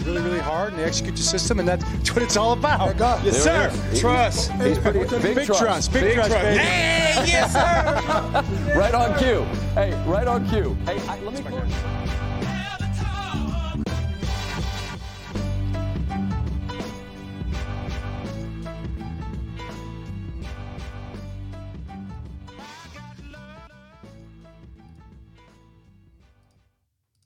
Play really, really hard and they execute the system, and that's (laughs) what it's all about. Yes, There sir. it is. Trust. He's pretty big, Big trust. Big, Big trust, trust. baby. Hey, yes, sir. (laughs) right on cue. Hey, right on cue. Hey, I, let me.